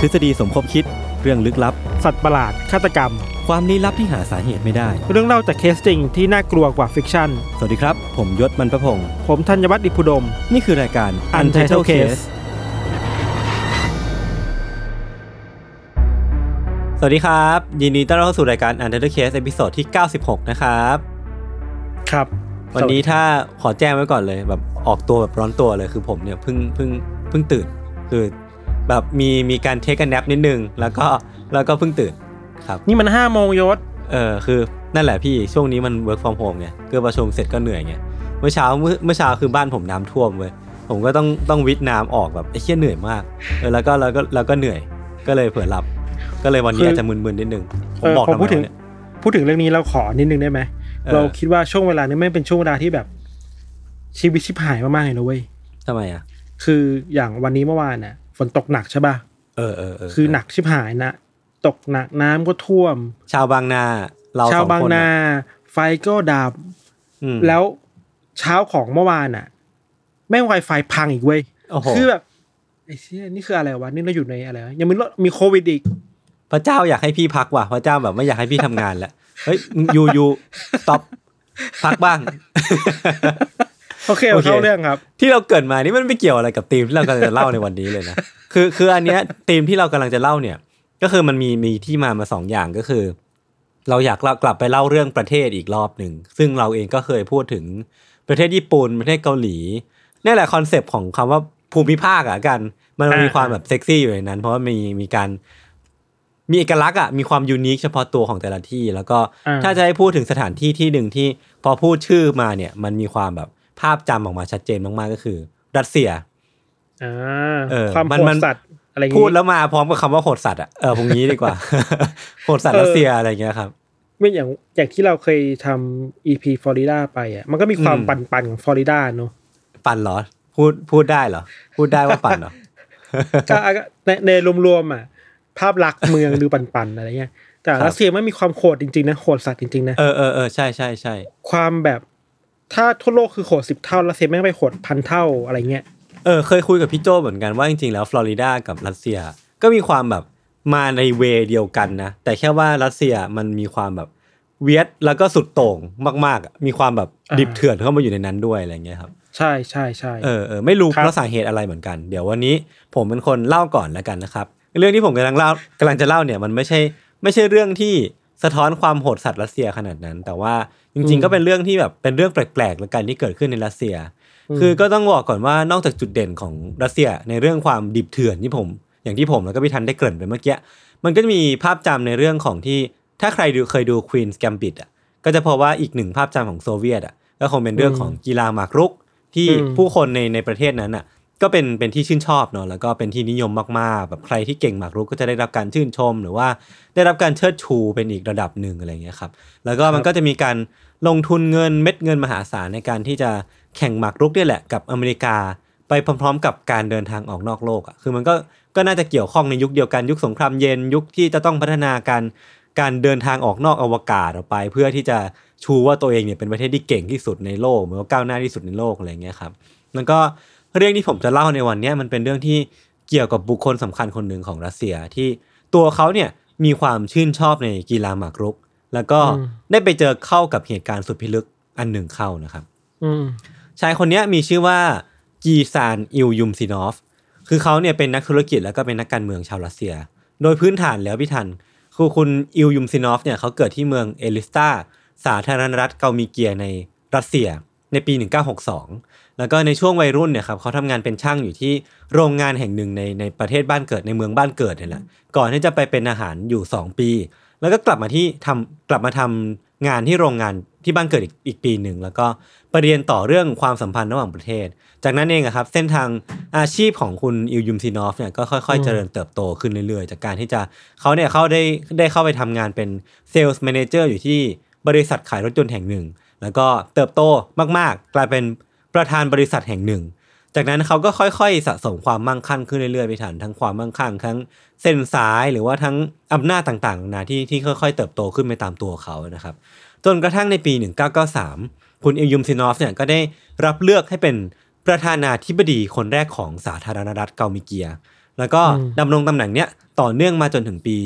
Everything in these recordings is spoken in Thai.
ทฤษฎีสมคบคิด เรื่องลึกลับ สัตว์ประหลาด ฆาตกรรม ความลี้ลับที่หาสาเหตุไม่ได้ เรื่องเล่าจากเคสจริงที่น่ากลัวกว่า fiction สวัสดีครับ ผมยศมันประพงศ์ผมธัญวัฒน์อิพภูดม นี่คือรายการ Untitled Case สวัสดีครับ ยินดีต้อนรับเข้าสู่รายการ Untitled Case ตอนที่ 96 นะครับ ครับ วันนี้ถ้าขอแจ้งไว้ก่อนเลย แบบออกตัวแบบร้อนตัวเลยคือผมเนี่ยเพิ่งเพิ่งเพิ่งตื่นคือ แบบมีมีการเทคกันแนปนิดนึง แล้วก็แล้วก็เพิ่งตื่นครับ นี่มันห้าโมงยศ เออคือนั่นแหละพี่ช่วงนี้มัน work from home ไงคือประชุมเสร็จก็เหนื่อยไงเมื่อเช้าเมื่อเมื่อเช้าคือบ้านผมน้ำท่วมเว้ยผมก็ต้องต้องวิทน้ำออกแบบไอ้เชี่ยเหนื่อยมากเออแล้วก็แล้วก็แล้วก็เหนื่อยก็เลยเผลอหลับ ก็เลยวันนี้คือออาจจะมึนๆนิดนึงผเอมอบอกพอทำไมพูดถึงวะเนี่ยพูดถึงเรื่องนี้เราขอนิดนึงได้ไหมเออเราคิดว่าช่วงเวลานี้ไม่เป็นช่วงเวลาที่แบบชีวิตชิบหายมากๆเลยนะเว้ยทำไมอะ คืออย่างวันนี้เมื่อวานน่ะ ฝนตกหนักใช่ป่ะเออเออเออคือหนักชิบหายนะตกหนักน้ำก็ท่วม ชาวบางนา เราชาวสองบางคนนาอะไฟก็ดับอืมแล้วเช้าของเมื่อวานน่ะ แม่งไวไฟพังอีกเว้ยโอ้โหคือแบบไอ้เชี่ยนี่คืออะไรวะนี่เราอยู่ในอะไรวะยังมีมีโควิดอีก พระเจ้าอยากให้พี่พักว่ะพระเจ้าแบบไม่อยากให้พี่ทำงานแล้วเฮ้ยยูยูสต็อปพักบ้าง โอเคโอเคเข้าเรื่องครับ ที่เราเกริดมานี่มันไม่เกี่ยวอะไรกับธีมที่เรากำลังจะเล่าในวันนี้เลยนะคือคืออันเนี้ยธีมที่เรากำลังจะเล่าเนี่ย ก็คือมันมีมีที่มามาสองอย่างก็คือ เราอยากเล่ากลับไปเล่าเรื่องประเทศอีกรอบหนึ่งซึ่งเราเองก็เคยพูดถึงประเทศญี่ปุ่นประเทศเกาหลีนี่แหละคอนเซปต์ของคำว่าภูมิภาคอะกัน มันมีอ่าความแบบเซ็กซี่อยู่ในนั้น เพราะว่ามีมีการมีเอกลักษณ์อะมีความยูนิคเฉพาะตัวของแต่ละที่ แล้วก็อ่าถ้าจะให้พูดถึงสถานที่ที่หนึ่งที่พอพูดชื่อมาเนี่ย มันมีความแบบ ภาพจำออกมาชัดเจนมาก ๆ ก็คือ รัสเซียอ่าเออความมันโหมัดนสัตว์อะไรอย่างงี้พูดแล้วมาพร้อมกับคำว่าโหดสัตว์อะเออพวกนี้ดีกว่าโหดสัตว์เออรัสเซียอะไรเงี้ยครับไม่อย่างอย่างที่เราเคยทำ EP ฟลอริดาไปอะมันก็มีความอืมปั่นๆของฟลอริดาเนอะปั่นเหรอ พูดพูดได้เหรอ พูดได้ว่าปั่นเหรอก็ก็ในในรวมๆอะ ภาพลักษณ์เมืองดูปั่นๆอะไรเงี้ยแต่ครับรัสเซียไม่มีความโหดจริงๆนะโหดสัตว์จริงๆนะเออเออเออใช่ใช่ใช่ความแบบ ถ้าทั่วโลกคือโหดสิบเท่ารัสเซียแม่งไปโหดพันเท่าอะไรเงี้ยเออเคยคุยกับพี่โจเหมือนกันว่าจริงๆแล้วฟลอริดากับรัสเซียก็มีความแบบมาในเวเดียวกันนะ แต่แค่ว่ารัสเซียมันมีความแบบเวียดแล้วก็สุดโต่งมากๆอะมีความแบบอ่าดิบเถื่อนเข้ามาอยู่ในนั้นด้วยอะไรเงี้ยครับ ใช่ใช่ใช่เออเออไม่รู้ครับเพราะสาเหตุอะไรเหมือนกัน เดี๋ยววันนี้ผมเป็นคนเล่าก่อนแล้วกันนะครับ เรื่องที่ผมกำลังเล่ากำลังจะเล่าเนี่ยมันไม่ใช่ไม่ใช่เรื่องที่ สะท้อนความโหดสัตว์รัสเซียขนาดนั้น แต่ว่าจริง ๆ ก็เป็นเรื่องที่แบบเป็นเรื่องแปลกๆแล้วกันที่เกิดขึ้นในรัสเซีย คือก็ต้องบอกก่อนว่านอกจากจุดเด่นของรัสเซียในเรื่องความดิบเถื่อนที่ผม อย่างที่ผมแล้วก็พี่ทันได้เกริ่นไปเมื่อกี้มันก็จะมีภาพจำในเรื่องของที่ถ้าใครดูเคยดู Queen's Gambit อะก็จะพบว่าอีกหนึ่งภาพจำของโซเวียตอะก็คงเป็นเรื่องของกีฬาหมากรุกที่ผู้คนในในประเทศนั้นอะ ก็เป็นเป็นที่ชื่นชอบเนาะแล้วก็เป็นที่นิยมมากๆ แบบใครที่เก่งหมากรุกก็จะได้รับการชื่นชม หรือว่าได้รับการเชิดชูเป็นอีกระดับหนึ่งอะไรเงี้ยครับแล้วก็มันก็จะมีการลงทุนเงินเม็ดเงินมหาศาลในการที่จะแข่งหมากรุกเนี่ยแหละกับอเมริกา ไปพร้อม ๆ กับการเดินทางออกนอกโลกอะคือมันก็ก็น่าจะเกี่ยวข้องในยุคเดียวกันยุคสงครามเย็นยุคที่จะต้องพัฒนาการการเดินทางออกนอกอวกาศออกไป เพื่อที่จะชูว่าตัวเองเนี่ยเป็นประเทศที่เก่งที่สุดในโลกหรือว่าก้าวหน้าที่สุดในโลกอะไรเงี้ยครับแล้วก็ เรื่องที่ผมจะเล่าในวันเนี้ยมันเป็นเรื่องที่เกี่ยวกับบุคคลสำคัญคนหนึ่งของรัสเซียที่ตัวเขาเนี่ยมีความชื่นชอบในกีฬาหมากรุก แล้วก็อืมได้ไปเจอเข้ากับเหตุการณ์สุดพิลึกอันหนึ่งเข้านะครับอืมชายคนเนี้ยมีชื่อว่าจีซานอิลยุมซินอฟคือเขาเนี่ยเป็นนักธุรกิจแล้วก็เป็นนักการเมืองชาวรัสเซีย โดยพื้นฐานแล้วพี่ธัญคือคุณอิลยุมซินอฟเนี่ยเขาเกิดที่เมืองเอลิสตาสาธารณรัฐคัลมีเกียในรัสเซียในปี 1962 แล้วก็ในช่วงวัยรุ่นเนี่ยครับเขาทำงานเป็นช่างอยู่ที่โรงงานแห่งหนึ่งในในประเทศบ้านเกิดในเมืองบ้านเกิดเนี่ยแหละก่อนที่จะไปเป็นทหารอยู่ 2 ปี แล้วก็กลับมาที่ทำกลับมาทำงานที่โรงงานที่บ้านเกิดอีกอีกปีหนึ่งแล้วก็ไปเรียนต่อเรื่องความสัมพันธ์ระหว่างประเทศ จากนั้นเองอะครับเส้นทางอาชีพของคุณอิลยุมซินอฟเนี่ยก็ค่อยๆ เจริญเติบโตขึ้นเรื่อยๆ จากการที่จะเขาเนี่ยเขาได้ได้เข้าไปทำงานเป็น sales manager อยู่ที่บริษัทขายรถยนต์แห่งหนึ่ง แล้วก็เติบโตมากๆ กลายเป็น ประธานบริษัทแห่งหนึ่ง จากนั้นเขาก็ค่อยๆ สะสมความมั่งคั่งขึ้นเรื่อยๆไปฐานทั้งความมั่งคั่งทั้งเส้นสายหรือว่าทั้งอำนาจต่างๆนานาที่ที่ค่อยๆ เติบโตขึ้นไปตามตัวเขานะครับ จนกระทั่งในปี 1993 คุณอิลยุมซินอฟเนี่ยก็ได้รับเลือกให้เป็นประธานาธิบดีคนแรกของสาธารณรัฐเกามิเกีย แล้วก็ดำรงตำแหน่งเนี้ยต่อเนื่องมาจนถึงปี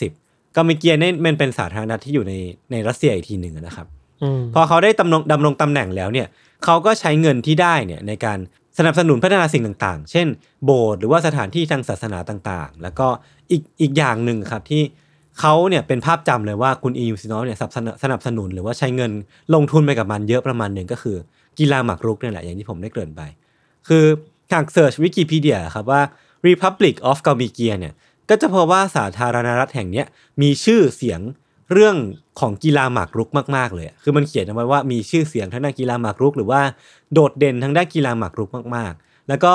2010 เกามิเกียเนี่ยมันเป็นสาธารณรัฐที่อยู่ในในรัสเซียอีกทีหนึ่งนะครับอืมพอเขาได้ดำรงดำรงตำแหน่งแล้วเนี่ย เขาก็ใช้เงินที่ได้เนี่ยในการสนับสนุนพัฒนาสิ่งต่าง ๆ เช่น โบสถ์หรือว่าสถานที่ทางศาสนาต่างๆ แล้วก็อีกอีกอย่างหนึ่งครับที่เขาเนี่ยเป็นภาพจำเลยว่าคุณอิลยุมซินอฟเนี่ยสนับสนุนสนับสนุนหรือว่าใช้เงินลงทุนไปกับมันเยอะประมาณหนึ่งก็คือ กีฬาหมากรุกนี่แหละอย่างที่ผมได้เกริ่นไป คือหาก search วิกิพีเดียครับว่า Republic of g a m i g i a เนี่ยก็จะพบว่าสาธารณรัฐแห่งนี้มีชื่อเสียง เรื่องของกีฬาหมากรุกมาก ๆ เลย คือมันเขียนเอาไว้ว่ามีชื่อเสียงทางด้านกีฬาหมากรุก หรือว่าโดดเด่นทางด้านกีฬาหมากรุกมาก ๆ แล้วก็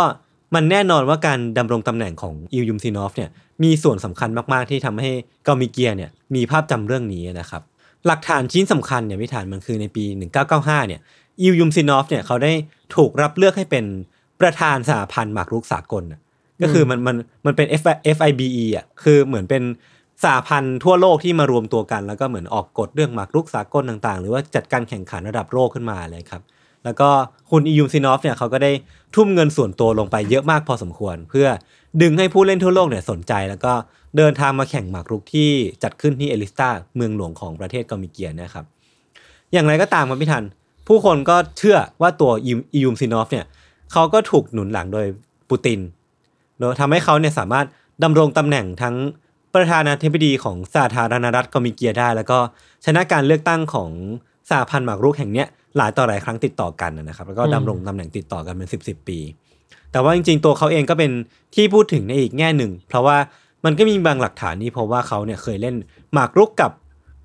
มันแน่นอนว่าการดำรงตำแหน่งของอิลยุมซินอฟเนี่ยมีส่วนสำคัญมาก ๆ ที่ทำให้กามิเกียเนี่ยมีภาพจำเรื่องนี้นะครับ หลักฐานชิ้นสำคัญเนี่ยพิธานมันคือในปี 1995เนี่ยอิลยุมซินอฟเนี่ยเขาได้ถูกรับเลือกให้เป็นประธานสหพันธ์หมากรุกสากลน่ะก็คือมันมันมันเป็น FIDE อะคือเหมือนเป็น สหพันธ์ทั่วโลกที่มารวมตัวกัน แล้วก็เหมือนออกกฎเรื่องหมากรุกสากลต่างๆ หรือว่าจัดการแข่งขันระดับโลกขึ้นมาเลยครับ แล้วก็คุณอิลยุมซินอฟเนี่ยเขาก็ได้ทุ่มเงินส่วนตัวลงไปเยอะมากพอสมควร เพื่อดึงให้ผู้เล่นทั่วโลกเนี่ยสนใจ แล้วก็เดินทางมาแข่งหมากรุกที่จัดขึ้นที่เอลิสตาเมืองหลวงของประเทศคัลมีเกียนะครับ อย่างไรก็ตามครับพี่ธัญ ผู้คนก็เชื่อว่าตัวอิลยุมซินอฟเนี่ยเขาก็ถูกหนุนหลังโดยปูตินโดยทำให้เขาเนี่ยสามารถดำรงตำแหน่งทั้ง ประธานาธิบดีของสาธารณรัฐกามิเกียได้ แล้วก็ชนะการเลือกตั้งของสหพันธ์หมากรุกแห่งเนี้ยหลายต่อหลายครั้งติดต่อกันนะครับ แล้วก็ดำรงตำแหน่งติดต่อกันเป็นสิบสิบปี แต่ว่าจริงๆ ตัวเขาเองก็เป็นที่พูดถึงในอีกแง่หนึ่ง เพราะว่ามันก็มีบางหลักฐานนี่เพราะว่าเขาเนี่ยเคยเล่นหมากรุกกับ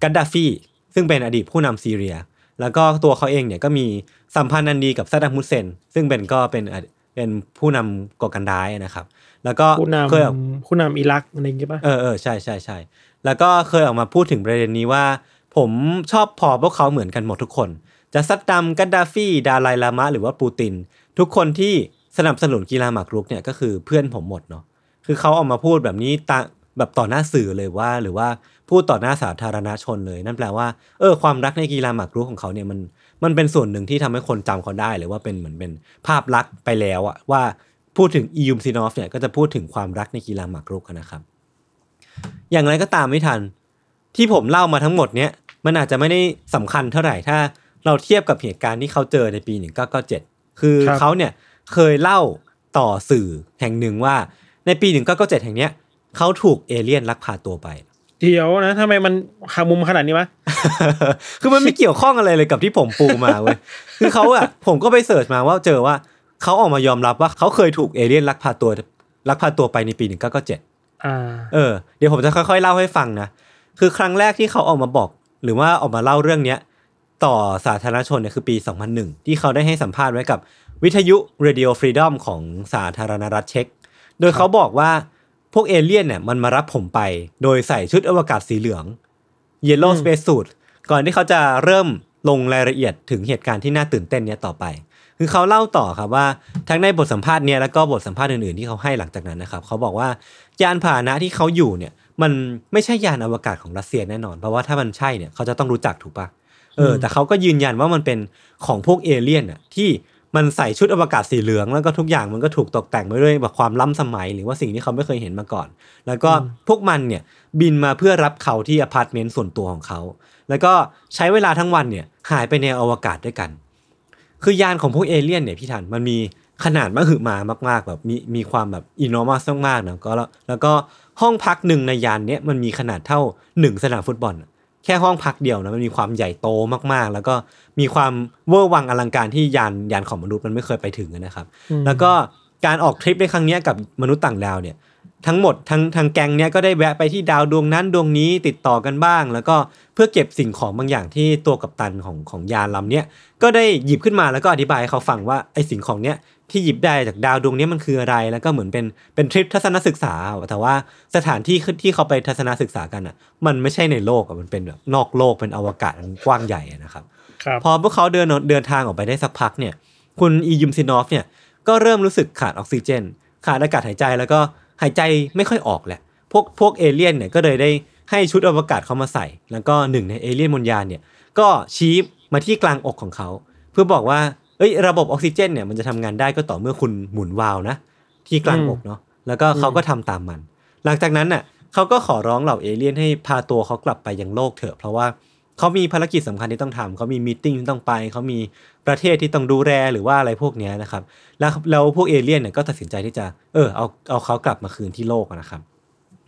กัดดาฟีซึ่งเป็นอดีตผู้นำซีเรีย แล้วก็ตัวเขาเองเนี่ยก็มีสัมพันธ์อันดีกับซาดัมฮุสเซน ซึ่งเป็นก็เป็นเป็นผู้นำก่อการร้ายนะครับ แล้วก็ผู้นเคยออกำผู้นำอิรักอะไรอย่างเงี้ยป่ะเออเออใช่ใช่ใช่แล้วก็เคยออกมาพูดถึงประเด็นนี้ว่า ผมชอบพอพวกเขาเหมือนกันหมดทุกคน จะซัดดัมกัดดาฟีดาไลลามะ หรือว่าปูติน ทุกคนที่สนับสนุนกีฬาหมากรุกเนี่ยก็คือเพื่อนผมหมดเนาะคือเขาออกมาพูดแบบนี้ตาแบบต่อหน้าสื่อเลยว่า หรือว่าพูดต่อหน้าสาธารณชนเลย นั่นแปลว่าเออความรักในกีฬาหมากรุกของเขาเนี่ยมันมันเป็นส่วนหนึ่งที่ทำให้คนจำเขาได้หรือว่าเป็นเหมือนเป็นภาพลักษณ์ไปแล้วอะว่า พูดถึงอียุมซินอฟเนี่ยก็จะพูดถึงความรักในกีฬาหมากรุกอะนะครับ อย่างไรก็ตามไม่ทัน ที่ผมเล่ามาทั้งหมดเนี้ยมันอาจจะไม่ได้สำคัญเท่าไหร่ถ้าเราเทียบกับเหตุการณ์ที่เขาเจอในปี 1997 คือครับเขาเนี่ยเคยเล่าต่อสื่อแห่งหนึ่งว่าในปี 1997 แห่งเนี้ยเขาถูกเอเลี่ยนลักพาตัวไป เดี๋ยวนะทำไมมันขามุมขนาดนี้วะ คือมันไม่เกี่ยวข้องอะไรเลยกับที่ผมปูมาเว้ย คือเขาอะผมก็ไป search มาว่าเจอว่า เขาออกมายอมรับว่าเขาเคยถูกเอเลี่ยนลักพาตัวลักพาตัวไปในปี 1997อ่าเออ เดี๋ยวผมจะค่อยๆเล่าให้ฟังนะ คือครั้งแรกที่เขาออกมาบอก หรือว่าออกมาเล่าเรื่องเนี้ยต่อสาธารณชนเนี่ยคือปี 2001 ที่เขาได้ให้สัมภาษณ์ไว้กับวิทยุ Radio Freedom ของสาธารณรัฐเช็กโดยเขาบอกว่าพวกเอเลี่ยนเนี่ยมันมารับผมไป โดยใส่ชุดอวกาศสีเหลือง Yellow อืม Space Suit ก่อนที่เขาจะเริ่มลงรายละเอียดถึงเหตุการณ์ที่น่าตื่นเต้นเนี้ยต่อไป คือเขาเล่าต่อครับว่าทั้งในบทสัมภาษณ์เนี้ยแล้วก็บทสัมภาษณ์อื่นๆที่เขาให้หลังจากนั้นนะครับเขาบอกว่ายานพาหนะที่เขาอยู่เนี่ยมันไม่ใช่ยานอวกาศของรัสเซียแน่นอน เพราะว่าถ้ามันใช่เนี่ยเขาจะต้องรู้จักถูกปะเอออืมแต่เขาก็ยืนยันว่ามันเป็นของพวกเอเลี่ยนอะที่มันใส่ชุดอวกาศสีเหลืองแล้วก็ทุกอย่างมันก็ถูกตกแต่งไปด้วยแบบความล้ำสมัย หรือว่าสิ่งที่เขาไม่เคยเห็นมาก่อน แล้วก็พวกมันเนี่ยบินมาเพื่อรับเขาที่อพาร์ตเมนต์ส่วนตัวของเขา แล้วก็ใช้เวลาทั้งวันเนี่ยหายไปในอวกาศด้วยกัน คือยานของพวกเอเลี่ยนเนี่ยพี่ทันมันมีขนาดมหึมามากๆแบบมีมีความแบบ enormous มากๆนะก็แล้วแล้วก็ห้องพักหนึ่งในยานเนี้ยมันมีขนาดเท่าหนึ่งสนามฟุตบอลอะแค่ห้องพักเดียวนะมันมีความใหญ่โตมากๆ แล้วก็มีความเวอร์วังอลังการที่ยานยานของมนุษย์มันไม่เคยไปถึงนะครับ แล้วก็การออกทริปในครั้งเนี้ยกับมนุษย์ต่างดาวเนี่ย ทั้งหมดทั้งทางแก๊งเนี้ยก็ได้แวะไปที่ดาวดวงนั้นดวงนี้ติดต่อกันบ้าง แล้วก็เพื่อเก็บสิ่งของบางอย่างที่ตัวกัปตันของของยานลำเนี้ยก็ได้หยิบขึ้นมาแล้วก็อธิบายให้เขาฟังว่าไอ้สิ่งของเนี้ยที่หยิบได้จากดาวดวงเนี้ยมันคืออะไร แล้วก็เหมือนเป็นเป็นทริปทัศนศึกษา แต่ว่าสถานที่ที่เขาไปทัศนศึกษากันอะ มันไม่ใช่ในโลกอะมันเป็นแบบนอกโลกเป็นอวกาศอันกว้างใหญ่อะนะครับครับพอพวกเขาเดินเดินทางออกไปได้สักพักเนี่ย คุณอียุมซินอฟเนี่ยก็เริ่มรู้สึกขาดออกซิเจน ขาดอากาศหายใจแล้วก็ หายใจไม่ค่อยออกแหละ พวกพวกเอเลี่ยนเนี่ยก็เลยได้ให้ชุดอวกาศเขามาใส่ แล้วก็หนึ่งในเอเลี่ยนบนยานเนี่ยก็ชี้มาที่กลางอกของเขา เพื่อบอกว่าเอ้ยระบบออกซิเจนเนี่ยมันจะทำงานได้ก็ต่อเมื่อคุณหมุนวาล์วนะ ที่กลางอกเนาะแล้วก็เขาก็ทำตามมัน หลังจากนั้นน่ะเขาก็ขอร้องเหล่าเอเลี่ยนให้พาตัวเขากลับไปยังโลกเถอะ เพราะว่า เขามีภารกิจสำคัญที่ต้องทำเขามี meeting ที่ต้องไป เขามีประเทศที่ต้องดูแลหรือว่าอะไรพวกนี้นะครับ แล้วแล้วพวกเอเลี่ยนเนี่ยก็ตัดสินใจที่จะเออเอาเอาเขากลับมาคืนที่โลกนะครับ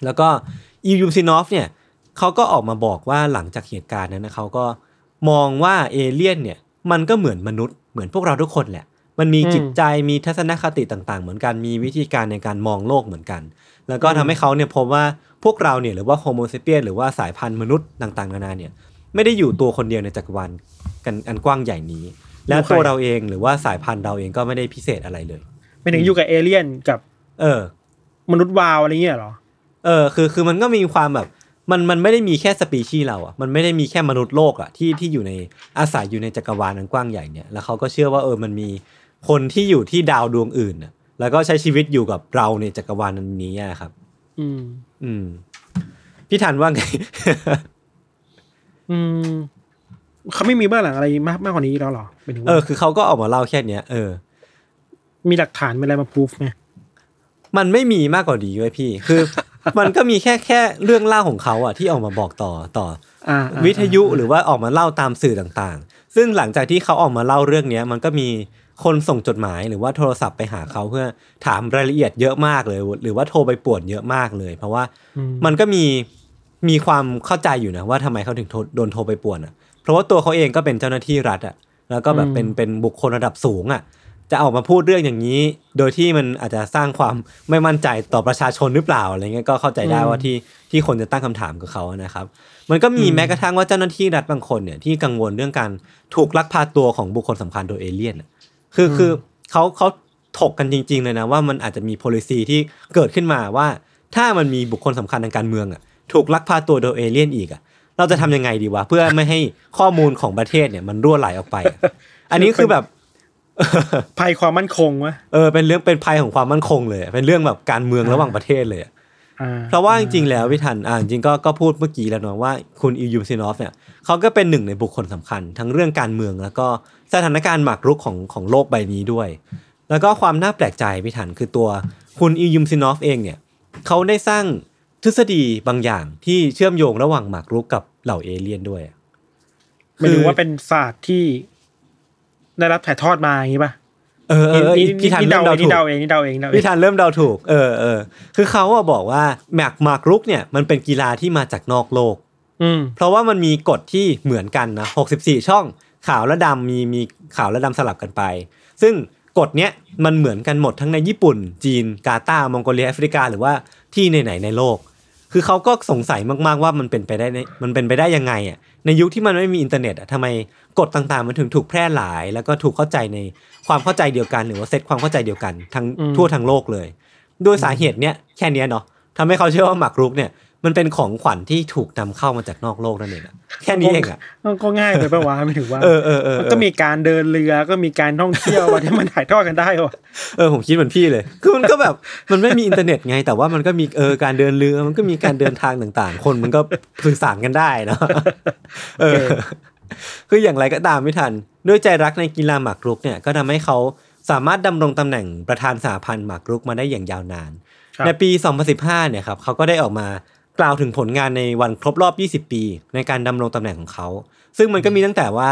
แล้วก็อียูซินอฟเนี่ยเขาก็ออกมาบอกว่าหลังจากเหตุการณ์นั้นนะเขาก็มองว่าเอเลี่ยนเนี่ยมันก็เหมือนมนุษย์เหมือนพวกเราทุกคนแหละ มันมีจิตใจมีทัศนคติต่าง ๆ เหมือนกันมีวิธีการในการมองโลกเหมือนกัน แล้วก็ทำให้เขาเนี่ยพบว่าพวกเราเนี่ยหรือว่าโฮโมเซเปียนหรือว่าสายพันธุ์มนุษย์ต่างๆนานาเนี่ย ไม่ได้อยู่ตัวคนเดียวในจักรวาลกันอันกว้างใหญ่นี้ และอยู่ใครตัวเราเองหรือว่าสายพันธุ์เราเองก็ไม่ได้พิเศษอะไรเลยไม่ถึงอยู่กับเอเลี่ยนกับ เออ มนุษย์วาวอะไรเงี้ยเหรอ เออ คือคือมันก็มีความแบบ มันมันไม่ได้มีแค่สปีชีส์เราอะ มันไม่ได้มีแค่มนุษย์โลกอะที่ที่อยู่ในอาศัยอยู่ในจักรวาลอันกว้างใหญ่เนี่ยแล้วเขาก็เชื่อว่าเออมันมีคนที่อยู่ที่ดาวดวงอื่นอะ แล้วก็ใช้ชีวิตอยู่กับเราในจักรวาลอันนี้อะครับ อืม อืมพี่ทันว่าไง อืมเขาไม่มีเบื้องหลังอะไรมากมากกว่านี้แล้วเหรอหมายถึงเอว่าอคือเขาก็ออกมาเล่าแค่เนี้ยเออ มีหลักฐานมีอะไรมาพูฟไหมมันไม่มีมากกว่าดีเว้ยพี่ คือ มันก็มีแค่แค่เรื่องเล่าของเขาอะที่ออกมาบอกต่อต่ออ่าอ่าวิทยุหรือว่าออกมาเล่าตามสื่อต่างๆ ซึ่งหลังจากที่เขาออกมาเล่าเรื่องเนี้ย มันก็มีคนส่งจดหมายหรือว่าโทรศัพท์ไปหาเขาเพื่อถามรายละเอียดเยอะมากเลย หรือว่าโทรไปป่วนเยอะมากเลย เพราะว่าอืมันก็มี มีความเข้าใจอยู่นะว่าทำไมเขาถึงโทรโดนโทรไปป่วนอะ เพราะว่าตัวเขาเองก็เป็นเจ้าหน้าที่รัฐอะ แล้วก็แบบเป็นเป็นบุคคลระดับสูงอะ จะออกมาพูดเรื่องอย่างนี้ โดยที่มันอาจจะสร้างความไม่มั่นใจต่อประชาชนหรือเปล่าอะไรเงี้ยก็เข้าใจได้ว่าที่ที่คนจะตั้งคำถามกับเขานะครับ มันก็มีแม้กระทั่งว่าเจ้าหน้าที่รัฐบางคนเนี่ยที่กังวลเรื่องการถูกลักพาตัวของบุคคลสำคัญโดยเอเลี่ยนอะคือคือเขาเขาถกกันจริง ๆ เลยนะว่ามันอาจจะมี policy ที่เกิดขึ้นมาว่า ถ้ามันมีบุคคลสำคัญทางการเมืองอะ ถูกลักพาตัวโดยเอเลี่ยนอีกอะเราจะทำยังไงดีวะเพื่อไม่ให้ข้อมูลของประเทศเนี่ยมันรั่วไหลออกไปอะอันนี้คือแบบภัยความมั่นคงวะเออเป็นเรื่องเป็นภัยของความมั่นคงเลย เป็นเรื่องแบบการเมืองระหว่างประเทศเลยอะอ่าเพราะว่าจริงๆแล้วพี่ทันอ่าจริงๆก็ก็พูดเมื่อกี้แล้วเนาะว่าคุณอิวยูซินอฟเนี่ยเขาก็เป็นหนึ่งในบุคคลสำคัญ ทั้งเรื่องการเมืองแล้วก็สถานการณ์หมากรุกของของโลกใบนี้ด้วย แล้วก็ความน่าแปลกใจพี่ทันคือตัวคุณอิวยูซินอฟเองเนี่ยเขาได้สร้าง ทฤษฎีบางอย่างที่เชื่อมโยงระหว่างหมากรุกกับเหล่าเอเลี่ยนด้วยอะหมายถึงว่าเป็นศาสตร์ที่ได้รับถ่ายทอดมาอย่างนี้ป่ะเออเออเออนี่พี่ทันนี่เริ่มเดาเดานี่ถูกเดาเองนี่เดาเองเดาเองพี่ทันเริ่มเดาถูกเออเออคือเขาอะบอกว่าหมากหมากรุกเนี่ยมันเป็นกีฬาที่มาจากนอกโลก อืมเพราะว่ามันมีกฎที่เหมือนกันนะ64ช่องขาวและดำมีมีขาวและดำสลับกันไป ซึ่งกฎเนี้ยมันเหมือนกันหมดทั้งในญี่ปุ่น จีน กาตาร์มองโกเลียแอฟริกา หรือว่าที่ไหนๆในโลก คือเขาก็สงสัยมากๆว่ามันเป็นไปได้ในมันเป็นไปได้ยังไงอะในยุคที่มันไม่มีอินเทอร์เน็ตอะทำไมกฎต่างๆ มันถึงถูกแพร่หลาย แล้วก็ถูกเข้าใจในความเข้าใจเดียวกันหรือว่าเซตความเข้าใจเดียวกันทั้งทั่วทั้งโลกเลยด้วยสาเหตุเนี้ยแค่เนี้ยเนาะทำให้เขาเชื่อว่าหมากรุกเนี่ย มันเป็นของขวัญที่ถูกนำเข้ามาจากนอกโลกนั่นเองอะแค่นี้เองอะมันก็ง่ายไปปะวะไม่ถึงว่าเออเออเออมันก็มีการเดินเรือก็มีการท่องเที่ยวมาที่มันถ่ายทอดกันได้วะเออผมคิดเหมือนพี่เลยคือมันก็แบบมันไม่มีอินเทอร์เน็ตไง แต่ว่ามันก็มีเออการเดินเรือมันก็มีการเดินทางต่างๆ คนมันก็สื่อสารกันได้เนาะเออคืออย่างไรก็ตามไม่ทัน ด้วยใจรักในกีฬาหมากรุกเนี่ยก็ทำให้เขาสามารถดำรงตำแหน่งประธานสหพันธ์หมากรุกมาได้อย่างยาวนานครับในปี 2015 เนี่ยครับเขาก็ได้ออกมา กล่าวถึงผลงานในวันครบรอบ 20 ปี ในการดำรงตำแหน่งของเขา ซึ่งมันก็มีตั้งแต่ว่า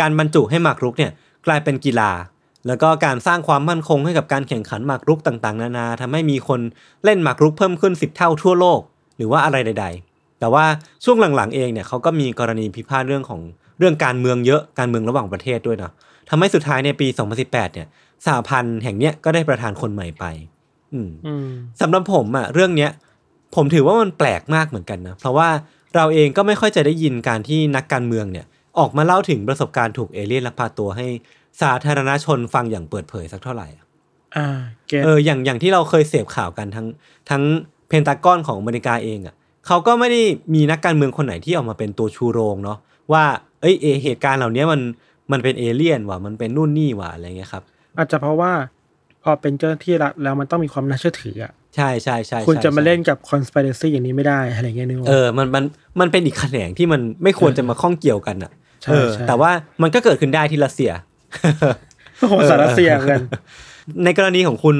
การบรรจุให้หมากรุกเนี่ยกลายเป็นกีฬา แล้วก็การสร้างความมั่นคงให้กับการแข่งขันหมากรุกต่างๆ นานาทำให้มีคนเล่นหมากรุกเพิ่มขึ้น 10 เท่าทั่วโลก หรือว่าอะไรใด ๆ แต่ว่าช่วงหลังๆเองเนี่ยเขาก็มีกรณีพิพาทเรื่องของเรื่องการเมืองเยอะการเมืองระหว่างประเทศด้วยเนาะทำให้สุดท้ายในปี 2018 เนี่ยสหพันธ์แห่งเนี้ยก็ได้ประธานคนใหม่ไปอืมอืมสำหรับผมอะเรื่องเนี้ย ผมถือว่ามันแปลกมากเหมือนกันนะ เพราะว่าเราเองก็ไม่ค่อยจะได้ยินการที่นักการเมืองเนี่ยออกมาเล่าถึงประสบการณ์ถูกเอเลี่ยนลักพาตัวให้สาธารณชนฟังอย่างเปิดเผยสักเท่าไหร่อะอ่าเกตเอออย่างอย่างที่เราเคยเสพข่าวกันทั้งทั้งเพนตากอนของอเมริกาเองอะเขาก็ไม่ได้มีนักการเมืองคนไหนที่ออกมาเป็นตัวชูโรงเนาะว่าเอ้ยเอเหตุการณ์เหล่านี้มันมันเป็นเอเลี่ยนว่ะมันเป็นนู่นนี่ว่ะอะไรเงี้ยครับ อาจจะเพราะว่า พอเป็นเจ้าหน้าที่รัฐแล้วมันต้องมีความน่าเชื่อถืออะ ใช่ใช่ใช่คุณใช่จะมาใช่เล่นกับ conspiracy อย่างนี้ไม่ได้อะไรเงี้ยนึกว่าเออมันมันมันเป็นอีกแขนงที่มันไม่ควรจะมาข้องเกี่ยวกันอะใช่เออใช่แต่ว่ามันก็เกิดขึ้นได้ที่รัสเซียโอ้โหสารเสียเงินในกรณีของคุณ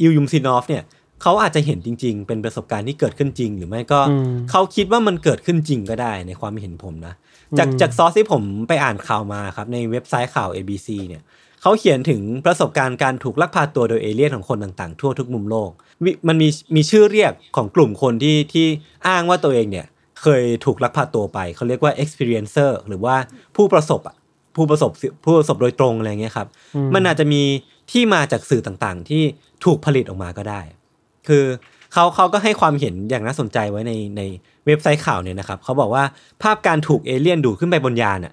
อิวยุมซินอฟเนี่ยเขาอาจจะเห็นจริง ๆ เป็นประสบการณ์ที่เกิดขึ้นจริง หรือไม่ก็อืมเขาคิดว่ามันเกิดขึ้นจริงก็ได้ในความเห็นผมนะ จากอืมจากซอสที่ผมไปอ่านข่าวมาครับ ในเว็บไซต์ข่าว ABC เนี่ย เขาเขียนถึงประสบการณ์การถูกลักพาตัวโดยเอเลี่ยนของคนต่างๆ ทั่วทุกมุมโลกวิมันมีมีชื่อเรียกของกลุ่มคนที่ที่อ้างว่าตัวเองเนี่ยเคยถูกลักพาตัวไป เขาเรียกว่า experiencer หรือว่าผู้ประสบอะผู้ประสบผู้ประสบโดยตรงอะไรเงี้ยครับอืมมันอาจจะมีที่มาจากสื่อต่างๆ ที่ถูกผลิตออกมาก็ได้ คือเขาเขาก็ให้ความเห็นอย่างน่าสนใจไว้ในในเว็บไซต์ข่าวเนี่ยนะครับ เขาบอกว่าภาพการถูกเอเลี่ยนดูดขึ้นไปบนยานอะ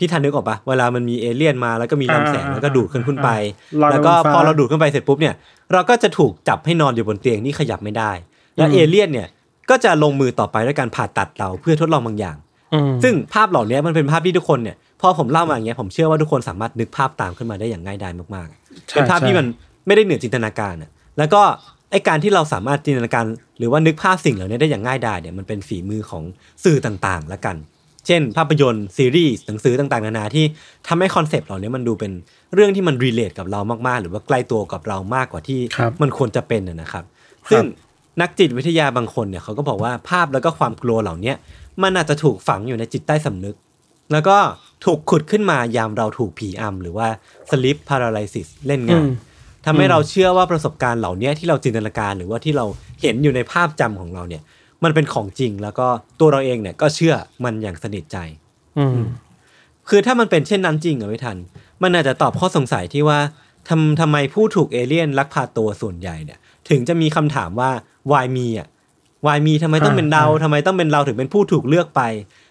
พี่ทันนึกออกปะเวลามันมีเอเลี่ยนมาแล้วก็มีลำแสงอ่าแล้วก็ดูดขึ้นขึ้นไปลอยไปแล้วก็บนฟ้าพอเราดูดขึ้นไปเสร็จปุ๊บเนี่ย เราก็จะถูกจับให้นอนอยู่บนเตียงที่ขยับไม่ได้ แล้วอืมเอเลี่ยนเนี่ยก็จะลงมือต่อไปด้วยการผ่าตัดเราเพื่อทดลองบางอย่างอืมซึ่งภาพเหล่านี้มันเป็นภาพที่ทุกคนเนี่ยพอผมเล่ามาอย่างเงี้ยผมเชื่อว่าทุกคนสามารถนึกภาพตามขึ้นมาได้อย่างง่ายดายมากๆใช่เป็นภาพใช่ที่มันไม่ได้เหนือจินตนาการอะแล้วก็ไอการที่เราสามารถจินตนาการ หรือว่านึกภาพสิ่งเหล่านี้ได้อย่างง่ายดายเนี่ยมันเป็นฝีมือของสื่อต่างๆ ละกัน เช่น ภาพยนตร์ซีรีส์หนังสือต่างๆ นานาที่ทำให้คอนเซปต์เหล่านี้มันดูเป็นเรื่องที่มัน relate กับเรามากๆ หรือว่าใกล้ตัวกับเรามากกว่าที่ครับมันควรจะเป็นนะนะครับ ซึ่งนักจิตวิทยาบางคนเนี่ยเขาก็บอกว่าภาพแล้วก็ความกลัวเหล่าเนี้ยมันอาจจะถูกฝังอยู่ในจิตใต้สำนึก แล้วก็ถูกขุดขึ้นมายามเราถูกผีอำหรือว่า sleep paralysis เล่นงานอืมทำให้เราเชื่อว่าประสบการณ์เหล่านี้ที่เราจินตนาการ หรือว่าที่เราเห็นอยู่ในภาพจำของเราเนี่ย มันเป็นของจริง แล้วก็ตัวเราเองเนี่ยก็เชื่อมันอย่างสนิทใจ อืมคือถ้ามันเป็นเช่นนั้นจริงอะไม่ทัน มันอาจจะตอบข้อสงสัยที่ว่าทำทำไมผู้ถูกเอเลี่ยนลักพาตัวส่วนใหญ่เนี่ย ถึงจะมีคำถามว่า why me อะ why me ทำไมต้องเป็นเราอ่าทำไมต้องเป็นเราถึงเป็นผู้ถูกเลือกไป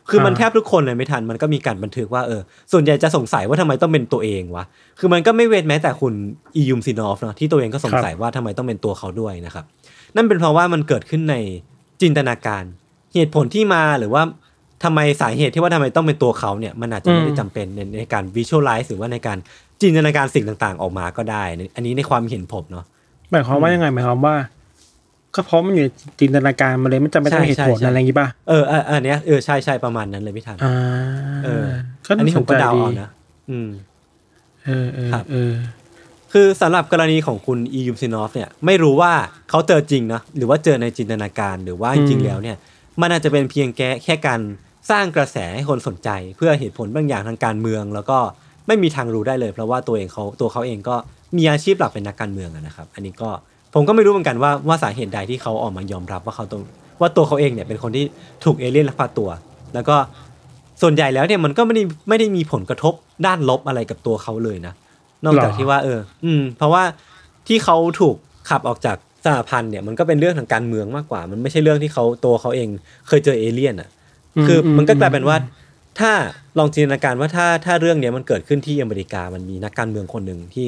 คือมันอ่าแทบทุกคนเลยไม่ทัน มันก็มีการบันทึกว่าเออส่วนใหญ่จะสงสัยว่าทำไมต้องเป็นตัวเองวะคือมันก็ไม่เว้นแม้แต่คุณอียุมซินอฟเนาะที่ตัวเองก็สงสัยว่าทำไมต้องเป็นตัวเขาด้วยนะครับ นั่นเป็นเพราะว่ามันเกิดขึ้นใน จินตนาการ เหตุผลที่มาหรือว่าทำไมสาเหตุที่ว่าทำไมต้องเป็นตัวเขาเนี่ยมันอาจจะไม่ได้อืมจำเป็นในในการวิชวลไลซ์หรือว่าในการจินตนาการสิ่งต่างๆ ออกมาก็ได้ อันนี้ในความเห็นผมเนาะหมายความว่ายังไงหมายความว่าก็เพราะมันอยู่ในจินตนาการมันเลยมันจะไม่ต้องใช่เหตุผลใช่อะไรอย่างงี้ป่ะเออเอออันเนี้ยเออใช่ใช่ประมาณนั้นเลยพี่ทันอ่าเออก็อันนี้ผมก็สใจเดาดีเอานะอืมเออเออ ครับเออคือสำหรับกรณีของคุณอียูมซินอฟเนี่ยไม่รู้ว่าเขาเจอจริงนะหรือว่าเจอในจินตนาการหรือว่าจริงอืมๆแล้วเนี่ยมันอาจจะเป็นเพียงแค่แค่การสร้างกระแสให้คนสนใจ เพื่อเหตุผลบางอย่างทางการเมือง แล้วก็ไม่มีทางรู้ได้เลย เพราะว่าตัวเองเขาตัวเขาเองก็มีอาชีพหลักเป็นนักการเมืองอะนะครับ อันนี้ก็ผมก็ไม่รู้เหมือนกันว่าว่าสาเหตุใดที่เขาออกมายอมรับว่าเขาตรงว่าตัวเขาเองเนี่ยเป็นคนที่ถูกเอเลี่ยนลักพาตัว แล้วก็ส่วนใหญ่แล้วเนี่ยมันก็ไม่ได้ไม่ได้มีผลกระทบด้านลบอะไรกับตัวเขาเลยนะ นอกจากหรอที่ว่า เออ อืม เพราะว่าที่เขาถูกขับออกจากสหพันธ์เนี่ยมันก็เป็นเรื่องทางการเมืองมากกว่า มันไม่ใช่เรื่องที่เขาตัวเขาเองเคยเจอเอเลี่ยนอะ คือมันก็กลายเป็นว่า ถ้าลองจินตนาการว่าถ้าถ้าเรื่องเนี้ยมันเกิดขึ้นที่อเมริกามันมีนักการเมืองคนหนึ่งที่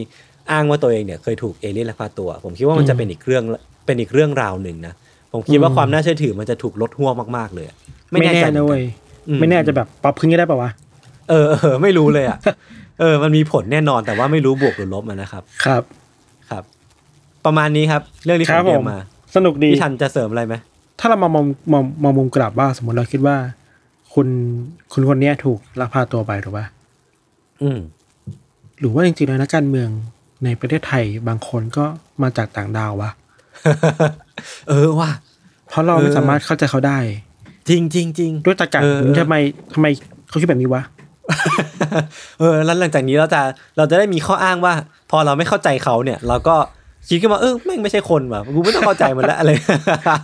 อ้างว่าตัวเองเนี่ยเคยถูกเอเลี่ยนลักพาตัว ผมคิดว่ามันจะเป็นอีกเรื่องเป็นอีกเรื่องราวหนึ่งนะผมคิดว่าความน่าเชื่อถือมันจะถูกลดห่วงมากๆเลยอะไม่แน่ใจหมืนะอกัเว้ยอืมไม่แน่จะแบบป๊อปขึ้นก็ได้ป่าวะเออเออไม่รู้เลยอะ เออ มันมีผลแน่นอนแต่ว่าไม่รู้บวกหรือลบอะนะครับ ครับ ครับ ประมาณนี้ครับ เรื่องที่คผรับมเตรียผมมมา สนุกดีพี่ทันจะเสริมอะไรไหมถ้าเรามามองมองมองมุมกลับว่าสมมติเราคิดว่า คุณคุณคนเนี้ยถูกลักพาตัวไปถูกป่ะอืมหรือว่าจริงๆแล้วนักการเมืองในประเทศไทยบางคนก็มาจากต่างดาววะเออว่ะเพราะเราเออไม่สามารถเข้าใจเขาได้ จริงจริงจริงด้วยตรรกะเออทำไมทำไมเขาคิดแบบนี้วะ เออแล้วหลังจากนี้เราจะเราจะได้มีข้ออ้างว่า พอเราไม่เข้าใจเขาเนี่ย เราก็คิดขึ้นมาเออแม่งไม่ใช่คนว่ะกูไม่ต้องเข้าใจมันแล้วอะไร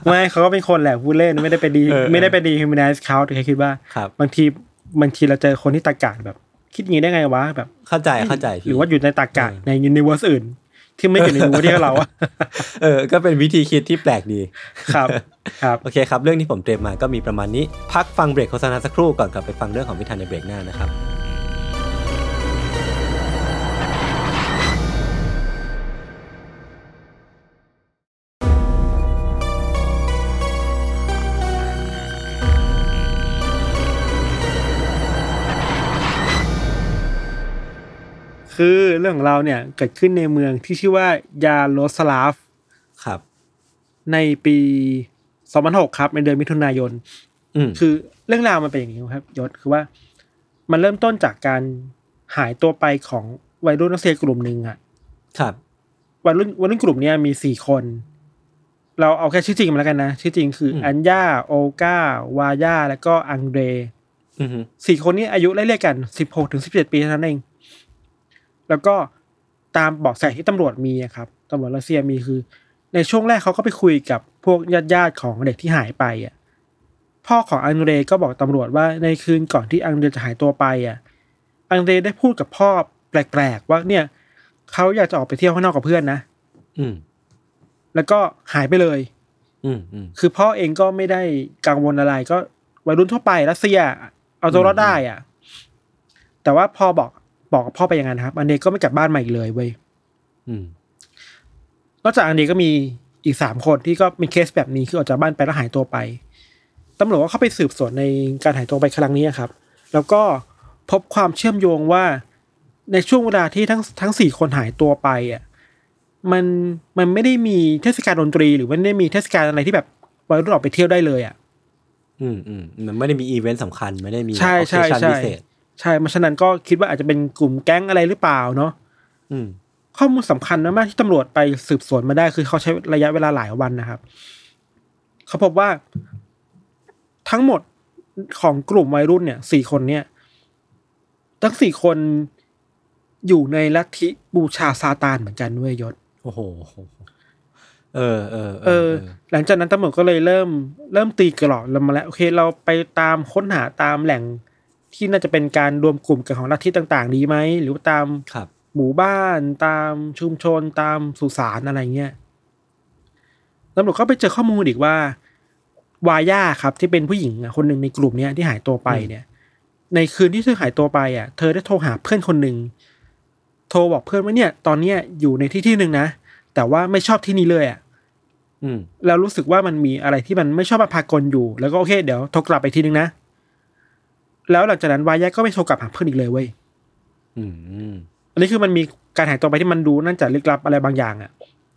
ไม่เขาก็เป็นคนแหละพูดเล่นไม่ได้ไปดีเออไม่ได้ไปดี humanize เขาแต่แค่คิดว่าครับบางทีบางทีเราเจอคนที่ตากาศแบบ คิดอย่างนี้ได้ไงวะแบบเข้าใจเข้าใจพี่หรือว่าอยู่ในตากาศเออใน universe อื่น ที่ไม่อยู่ใน universe ที่เราอะเออ ก็เป็นวิธีคิดที่แปลกดีครับครับโอเคครับ เรื่องที่ผมเตรียมมาก็มีประมาณนี้ พักฟังเบรกโฆษณาสักครู่ก่อนกลับไปฟังเรื่องของพิธานในเบรกหน้านะครับ คือเรื่องของเราเนี่ยเกิดขึ้นในเมืองที่ชื่อว่ายาโรสลาฟครับ ในปี2006ครับ ในเดือนมิถุนายนอืมคือเรื่องราวมันเป็นอย่างนี้ครับยศคือว่า มันเริ่มต้นจากการหายตัวไปของวัยรุ่นนักเรียนกลุ่มหนึ่งอะครับวัยรุ่นวัยรุ่นกลุ่มเนี้ยมีสี่คน เราเอาแค่ชื่อจริงมาแล้วกันนะ ชื่อจริงคืออมอัญญาโอกาวาย่าและก็อังเดรอือฮึสี่คนนี้อายุไล่เรียกกันสิบหกถึงสิบเจ็ดปีเท่านั้นเอง แล้วก็ตามเบอกแสที่ตำรวจมีอะครับตำรวจรัสเซียมีคือ ในช่วงแรกเขาก็ไปคุยกับพวกญาติญาติๆของเด็กที่หายไปอะพ่อของอังเดรก็บอกตำรวจว่าในคืนก่อนที่อังเดรจะหายตัวไปอะอังเดรได้พูดกับพ่อแปลกๆว่าเนี่ยเขาอยากจะออกไปเที่ยวข้างนอกกับเพื่อนนะ อืมแล้วก็หายไปเลย อืมอืมคือพ่อเองก็ไม่ได้กังวลอะไรก็วัยรุ่นทั่วไปรัสเซีย เอาตัวรอดได้อะ แต่ว่าพอบอก บอกกับพ่อไปอย่างนั้นครับ อันเดรก็ไม่กลับบ้านมาอีกเลยเว้ยอืมนอกจากอันเดรก็มีอีกสามคนที่ก็มีเคสแบบนี้คือออกจากบ้านไปแล้วหายตัวไปตำรวจก็เข้าไปสืบสวนในการหายตัวไปครั้งนี้ครับ แล้วก็พบความเชื่อมโยงว่าในช่วงเวลาที่ทั้งทั้งสี่คนหายตัวไปอะมันมันไม่ได้มีเทศกาลดนตรี หรือว่าไม่ได้มีเทศกาลอะไรที่แบบวัยรุ่นออกไปเที่ยวได้เลยอะ อืมอืมมันไม่ได้มีอีเวนต์สำคัญ ไม่ได้มีใช่ใช่ occasion ใช่พิเศษ ใช่มันฉะนั้นก็คิดว่าอาจจะเป็นกลุ่มแก๊งอะไรหรือเปล่าเนาะอืมข้อมูลสำคัญมากๆที่ตำรวจไปสืบสวนมาได้คือเขาใช้ระยะเวลาหลายวันนะครับ เขาพบว่าทั้งหมดของกลุ่มวัยรุ่นเนี่ยสี่คนเนี่ย ทั้งสี่คนอยู่ในลัทธิบูชาซาตานเหมือนกันด้วยยศ โอ้โห เออเออเออ หลังจากนั้นตำรวจก็เลยเริ่ม เริ่มตีกรอบเรามาแล้ว โอเค เราไปตามค้นหาตามแหล่ง ที่น่าจะเป็นการรวมกลุ่มกันของลัทธิต่าง ๆ ดีไหมหรือว่าตามครับหมู่บ้านตามชุมชนตามสุสานอะไรเงี้ยตำรวจก็ไปเจอข้อมูลอีกว่าวาย่าครับที่เป็นผู้หญิงอะคนหนึ่งในกลุ่มเนี้ยที่หายตัวไปเนี่ย ในคืนที่เธอหายตัวไปอะ เธอได้โทรหาเพื่อนคนหนึ่งโทรบอกเพื่อนว่าเนี่ย ตอนเนี้ยอยู่ในที่ที่หนึ่งนะแต่ว่าไม่ชอบที่นี้เลยอะอืมแล้วรู้สึกว่ามันมีอะไรที่มันไม่ชอบมาพากลอยู่ แล้วก็โอเค เดี๋ยวโทรกลับไปทีนึงนะ แล้วหลังจากนั้นวายะก็ไม่โทรกลับหาเพื่อนอีกเลยเว้ยอืมอันนี้คือมันมีการหายตัวไปที่มันดูน่าจะลึกลับอะไรบางอย่างอะ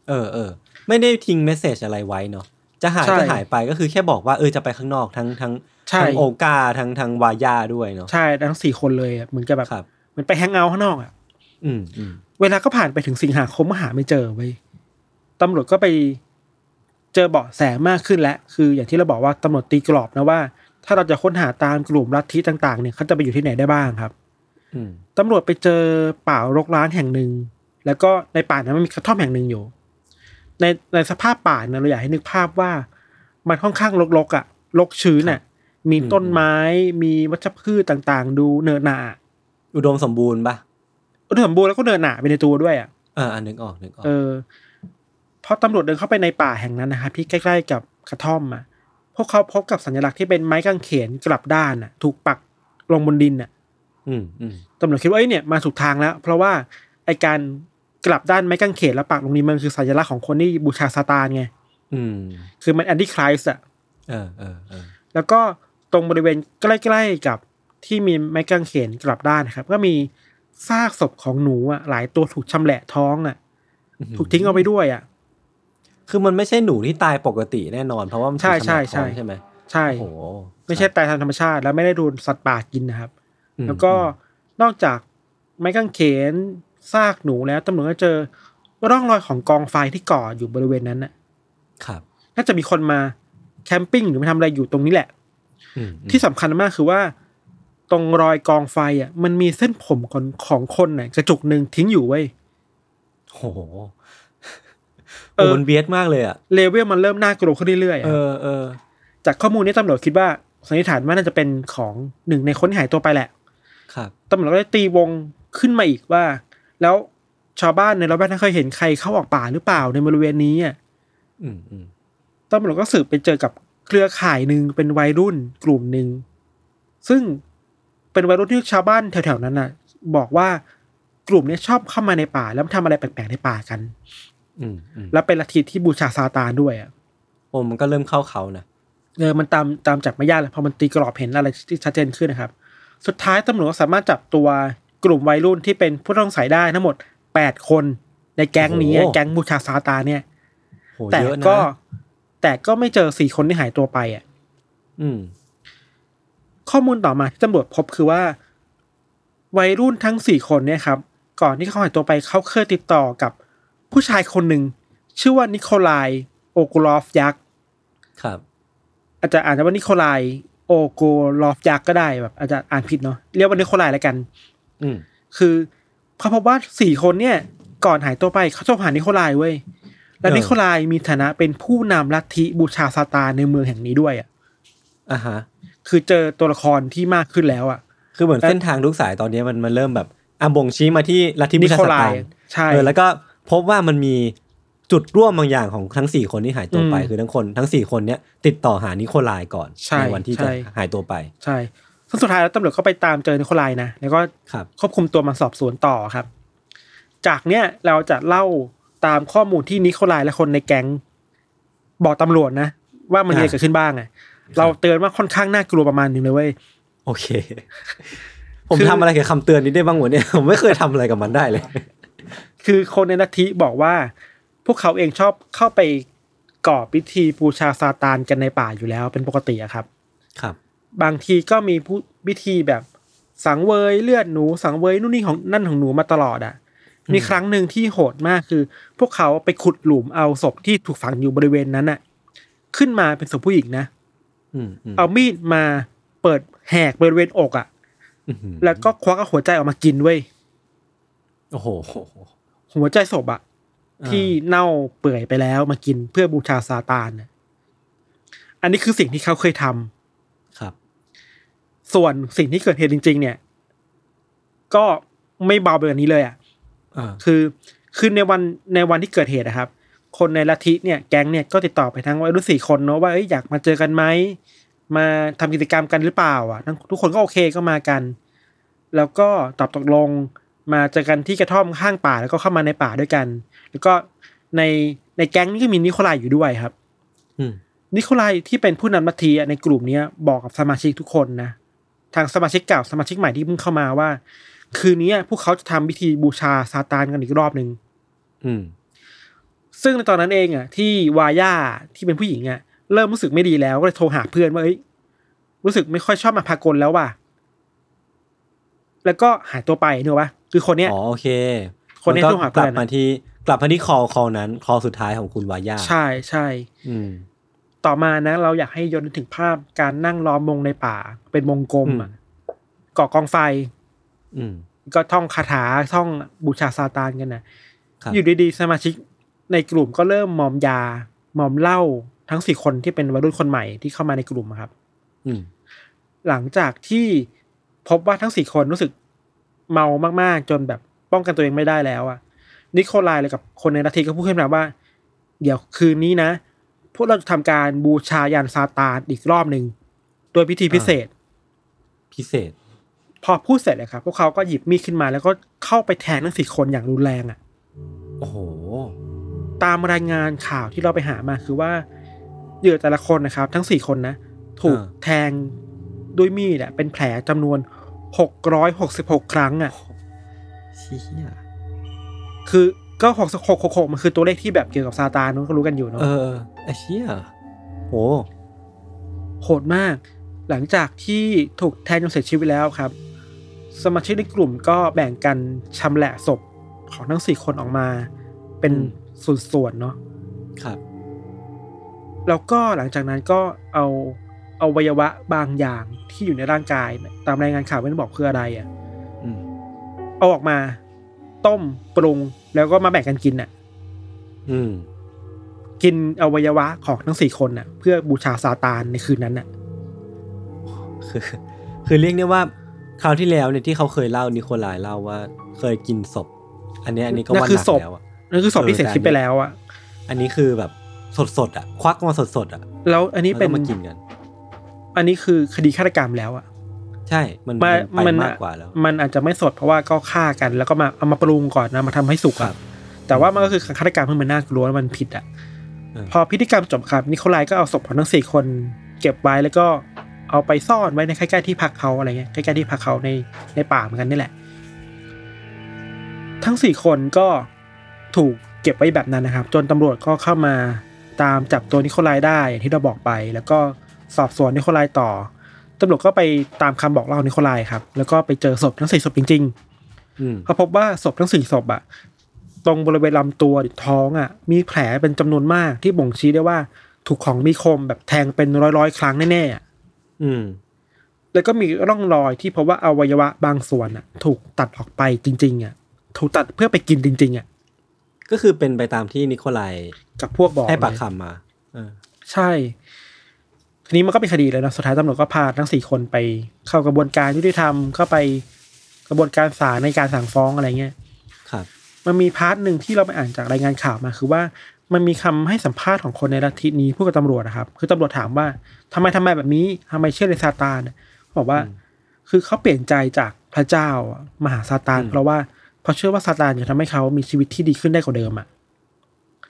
เออเออไม่ได้ทิ้งเมสเซจอะไรไว้เนาะจะหายใช่ก็หายไปก็คือแค่บอกว่าเออจะไปข้างนอกทั้งทั้งใช่ทั้งโอกาทั้งทั้งวายาด้วยเนาะใช่ทั้งสี่คนเลยอะเหมือนกับแบบครับเหมือนไปแฮงเอาท์ข้างนอกอะอืมอืมเวลาก็ผ่านไปถึงสิงหาคมก็หาไม่เจอเว้ยตำรวจก็ไปเจอเบาะแสมากขึ้นแล้ว คืออย่างที่เราบอกว่าตำรวจตีกรอบนะว่า ถ้าเราจะค้นหาตามกลุ่มลัทธิต่างๆเนี่ยเขาจะไปอยู่ที่ไหนได้บ้างครับอืมตำรวจไปเจอป่ารกร้านแห่งหนึ่ง แล้วก็ในป่านั้นมันมีกระท่อมแห่งหนึ่งอยู่ ในในสภาพป่าเนี่ยเราอยากให้นึกภาพว่า มันค่อนข้างรกๆอะรกชื้นอะ มีต้นไม้มีวัชพืชต่างๆ ดูเนินหนาอุดมสมบูรณ์ปะอุดมสมบูรณ์แล้วก็เนินหนาไปในตัวด้วยอะเอออันนึกออกนึกออกเออพอตำรวจเดินเข้าไปในป่าแห่งนั้นนะครับที่ใกล้ ๆ กับกระท่อมอะพ วกเขาพบกับสัญลักษณ์ที่เป็นไม้กางเขนกลับด้านอะ ถูกปักลงบนดินอะอืมอืมตำรวจคิดว่าเอ้ยเนี่ยมาถูกทางแล้ว เพราะว่าไอการกลับด้านไม้กางเขนแล้วปักลงนี้มันคือสัญลักษณ์ของคนที่บูชาซาตานไงอืมคือมันแอนตี้คริสต์อะเออเออเออแล้วก็ตรงบริเวณใกล้ๆกับที่มีไม้กางเขนกลับด้านนะครับ ก็มีซากศพของหนูอะหลายตัวถูกชำแหละท้องอะ ถูกทิ้งเอาไปด้วยอะ คือมันไม่ใช่หนูที่ตายปกติแน่นอน เพราะว่ามันใช่ถูกใช่ขนาดท้องใช่ใช่ไหมใช่โอ้โหไม่ใช่ตายทางธรรมชาติ แล้วไม่ได้โดนสัตว์ป่ากินนะครับอืมแล้วก็นอกจากไม้กางเขนซากหนูแล้วตำรวจก็เจอร่องรอยของกองไฟที่ก่ออยู่บริเวณนั้นน่ะ ครับ น่าจะมีคนมาแคมปิ้งหรือมาทำอะไรอยู่ตรงนี้แหละอืมที่สำคัญมากคือว่า ตรงรอยกองไฟอะ มันมีเส้นผมของของคนน่ะกระจุกหนึ่งทิ้งอยู่ไว้ยโอ้โหเออโอ้มันเบียดมากเลยอะเลเวลมันเริ่มน่ากลัวขึ้นเรื่อยๆอะเออเออจากข้อมูลนี้ตำรวจคิดว่าสันนิษฐานว่าน่าจะเป็นของหนึ่งในคนที่หายตัวไปแหละ ครับตำรวจก็ได้ตีวงขึ้นมาอีกว่า แล้วชาวบ้านในละแวกนั้นเคยเห็นใครเข้าออกป่าหรือเปล่าในบริเวณนี้อะอืมอืมตำรวจก็สืบไปเจอกับเครือข่ายหนึ่งเป็นวัยรุ่นกลุ่มหนึ่งซึ่งเป็นวัยรุ่นที่ชาวบ้านแถวๆนั้นน่ะ บอกว่ากลุ่มเนี้ยชอบเข้ามาในป่าแล้วทำอะไรแปลกๆในป่ากันอืมอืม แล้วเป็นลัทธิที่บูชาซาตานด้วยอะโอ้มันก็เริ่มเข้าเขานะเออมันตามตามจับไม่ยากเลยพอมันตีกรอบเห็นอะไรที่ชัดเจนขึ้นนะครับ สุดท้ายตำรวจก็สามารถจับตัวกลุ่มวัยรุ่นที่เป็นผู้ต้องสงสัยได้ทั้งหมดแปดคนในแก๊งนี้อะแก๊งบูชาซาตานเนี่ยโหแต่เยอะนะก็แต่ก็ไม่เจอสี่คนที่หายตัวไปอะ อืม ข้อมูลต่อมาที่ตำรวจพบคือว่า วัยรุ่นทั้งสี่คนเนี่ยครับ ก่อนที่เขาหายตัวไปเขาเคยติดต่อกับ ผู้ชายคนหนึ่งชื่อว่านิโคลายโอกูลอฟยักษ์ครับ อาจจะอ่านว่านิโคลายโอกูลอฟยักษ์ก็ได้แบบอาจจะอ่านผิดเนาะเรียกว่านิโคลายแล้วกัน อืมคือเขาพบว่าสี่คนเนี่ย ก่อนหายตัวไปเขาชอบหานิโคลายเว้ยและเออนิโคลายมีฐานะเป็นผู้นำลัทธิบูชาซาตานในเมืองแห่งนี้ด้วยอะอ่าฮะ คือเจอตัวละครที่มากขึ้นแล้วอะ คือเหมือนและเส้นทางทุกสายตอนนี้มันมันเริ่มแบบอะบ่งชี้มาที่ลัทธิบูชานิโคสลาตายนใช่เออแล้วก็ พบว่ามันมีจุดร่วมบางอย่างของทั้งสี่คนที่หายตัวไปอืมคือทั้งคนทั้งสี่คนเนี้ยติดต่อหานิโคลายก่อนใช่วันที่ใช่จะหายตัวไป ใช่ซึ่งสุดท้ายแล้วตำรวจก็ไปตามเจอนิโคลายนะแล้วก็ครับควบคุมตัวมาสอบสวนต่อครับ จากเนี้ยเราจะเล่าตามข้อมูลที่นิโคลายและคนในแก๊งบอกตำรวจนะ ว่ามันมีอะไรอ่าเกิดขึ้นบ้างอะเราเตือนว่าค่อนข้างน่ากลัวประมาณหนึ่งเลยเว้ยโอเค ผมคือทำอะไรกับคำเตือนนี้ได้บ้างวะเนี่ยผมไม่เคยทำอะไรกับมันได้เลย คือคนในลัทธิบอกว่า พวกเขาเองชอบเข้าไปก่อพิธีบูชาซาตานกันในป่าอยู่แล้วเป็นปกติอะครับ ครับ บางทีก็มีผู้พิธีแบบสังเวยเลือดหนูสังเวยนู่นนี่ของนั่นของหนูมาตลอดอะมีครั้งหนึ่งที่โหดมากคือ พวกเขาไปขุดหลุมเอาศพที่ถูกฝังอยู่บริเวณนั้นอะขึ้นมาเป็นศพผู้หญิงนะอืมอืมเอามีดมาเปิดแหกบริเวณอกอะอื้อหือแล้วก็ควักเอาหัวใจออกมากินเว้ยโอ้โห หัวใจศพอะอ่าที่เน่าเปื่อยไปแล้วมากินเพื่อบูชาซาตานน่ะอันนี้คือสิ่งที่เขาเคยทำครับ ส่วนสิ่งที่เกิดเหตุจริง ๆ เนี่ย ก็ไม่เบาไปกว่านี้เลยอะอ่าคือคือในวันในวันที่เกิดเหตุนะครับ คนในลัทธิเนี่ยแก๊งเนี่ยก็ติดต่อไปทั้งวัยรุ่นสี่คนเนาะว่าเอ้ยอยากมาเจอกันไหมมาทำกิจกรรมกันหรือเปล่า อะทั้งทุกคนก็โอเคก็มากัน แล้วก็ตอบตกลง มาเจอกันที่กระท่อมข้างป่าแล้วก็เข้ามาในป่าด้วยกัน แล้วก็ในในแก๊งนี้ก็มีนิโคลายอยู่ด้วยครับอืมนิโคลายที่เป็นผู้นำลัทธิอะในกลุ่มเนี้ยบอกกับสมาชิกทุกคนนะทางสมาชิกเก่าสมาชิกใหม่ที่เพิ่งเข้ามาว่า คืนนี้พวกเขาจะทำพิธีบูชาซาตานกันอีกรอบหนึ่งอืมซึ่งในตอนนั้นเองอะ ที่วาย่าที่เป็นผู้หญิงอะเริ่มรู้สึกไม่ดีแล้วก็เลยโทรหาเพื่อนว่าเอ้ยรู้สึกไม่ค่อยชอบมาพากลแล้วว่ะ แล้วก็หายตัวไปเนกอะปะ คือคนเนี้ยอ๋อโอเค คนนี้มัก็โทรหากเพื่ลัอนบมาที่กลับมาที่คอคอนั้นคอสุดท้ายของคุณวายาใช่ใช่อืมต่อมานะ เราอยากให้ย้อนถึงภาพการนั่งล้อมวงในป่า เป็นวงกลมอะก่อกองไฟ อืมก็ท่องคาถาท่องบูชาซาตานกันนะครับอยู่ดีๆสมาชิกในกลุ่มก็เริ่มมอมยา มอมเหล้าทั้งสี่คนที่เป็นวัยรุ่นคนใหม่ที่เข้ามาในกลุ่มอะครับ อืมหลังจากที่พบว่าทั้งสี่คนรู้สึก เมามากๆ จนแบบป้องกันตัวเองไม่ได้แล้วอะนิโคลายเลยกับคนในนาทีก็พูดขึ้นมาว่า เดี๋ยวคืนนี้นะ พวกเราจะทำการบูชายันซาตานอีกรอบหนึ่งโดยพิธีพิเศษ พิเศษ พอพูดเสร็จเลยครับ พวกเขาก็หยิบมีดขึ้นมา แล้วก็เข้าไปแทงทั้งสี่คนอย่างรุนแรงอะโอ้โห ตามรายงานข่าวที่เราไปหามาคือว่าเหยื่อแต่ละคนนะครับ ทั้งสี่คนนะ ถูกอ่าแทงด้วยมีดอะเป็นแผลจำนวน หกร้อยหกสิบหกครั้งอะเชี่ยคือก็หกหกหกหกมันคือตัวเลขที่แบบเกี่ยวกับซาตานเนอะก็รู้กันอยู่เนาะเออไอ้เชี่ยโหโหดมาก หลังจากที่ถูกแทงจนเสียชีวิตแล้วครับ สมาชิกในกลุ่มก็แบ่งกันชำแหละศพของทั้งสี่คนออกมา เป็นอืมส่วนๆเนาะครับ แล้วก็หลังจากนั้นก็เอาเอาอวัยวะบางอย่างที่อยู่ในร่างกายตามรายงานข่าวไม่ได้บอกคืออะไรอะ่ะอืมเอาออกมา ต้มปรุงแล้วก็มาแบ่งกันกินอะ อืม กินอวัยวะของทั้งสี่คนน่ะ เพื่อบูชาซาตานในคืนนั้นน่ะ คือคือเรียกได้ว่าคราวที่แล้วเนี่ยที่เขาเคยเล่านิโคลายเล่าว่า เคยกินศพ อันเนี้ยอันนี้ก็นั่นว่าคืหอนักศพแล้วอะนั่นคือศพที่เออเสียชีวิตไปแล้วอะ อันนี้คือแบบสดสดๆอะ ควักมาสดสดๆอะ แล้วอันนี้แล้วเป็นก็มากินกัน อันนี้คือคดีฆาตกรรมแล้วอะใช่ มันมามันไปมันมากกว่าแล้ว มันอาจจะไม่สดเพราะว่าก็ฆ่ากันแล้วก็มาเอามาปรุงก่อนนะมาทำให้สุกครัอะบแต่ว่ามันก็คือฆาตกรรมที่มันน่ากลัวและมันผิดอะเออพอพิธีกรรมจบครับนิโคลายก็เอาศพของทั้งสี่คนเก็บไว้แล้วก็เอาไปซ่อนไว้ในใกล้ๆที่พักเขาอะไรเงี้ยใกล้ๆที่พักเขาในในป่าเหมือนกันนี่แหละ ทั้งสี่คนก็ถูกเก็บไว้แบบนั้นนะครับ จนตำรวจก็เข้ามาตามจับตัวนิโคลายได้อย่างที่เราบอกไป แล้วก็ สอบสวนนิโคลายต่อตำรวจก็ไปตามคำบอกเล่าของนิโคลายครับ แล้วก็ไปเจอศพทั้งสี่ศพจริงๆอืมเขาพบว่าศพทั้งสี่ศพอะตรงบริเวณลำตัวหรือท้องอะมีแผลเป็นจำนวนมากที่บ่งชี้ได้ว่าถูกของมีคมแบบแทงเป็นร้อยร้อยๆครั้งแน่ๆอะอืม แล้วก็มีร่องรอยที่พบว่าอวัยวะบางส่วนอะถูกตัดออกไปจริง ๆอะถูกตัดเพื่อไปกินจริง ๆอะก็คือเป็นไปตามที่นิโคลายกับพวกบอกให้ปากเลยคำมาเออใช่ ทีนี้มันก็เป็นคดีเลยนะสุดท้ายตำรวจก็พาทั้งสี่คนไปเข้ากระบวนการยุติธรรมเข้าไปกระบวนการศาลในการสั่งฟ้องอะไรเงี้ยครับ มันมี part หนึ่งที่เราไปอ่านจากรายงานข่าวมา คือว่ามันมีคำให้สัมภาษณ์ของคนในลัทธินี้พูดกับตำรวจนะครับ คือตำรวจถามว่าทำไมทำไมแบบนี้ทำไมเชื่อในซาตานเขาบอกว่า คือเขาเปลี่ยนใจจากพระเจ้าอะมาหาซาตานอืมเพราะว่าเขาเชื่อว่าซาตานจะทำให้เขามีชีวิตที่ดีขึ้นได้กว่าเดิมอะ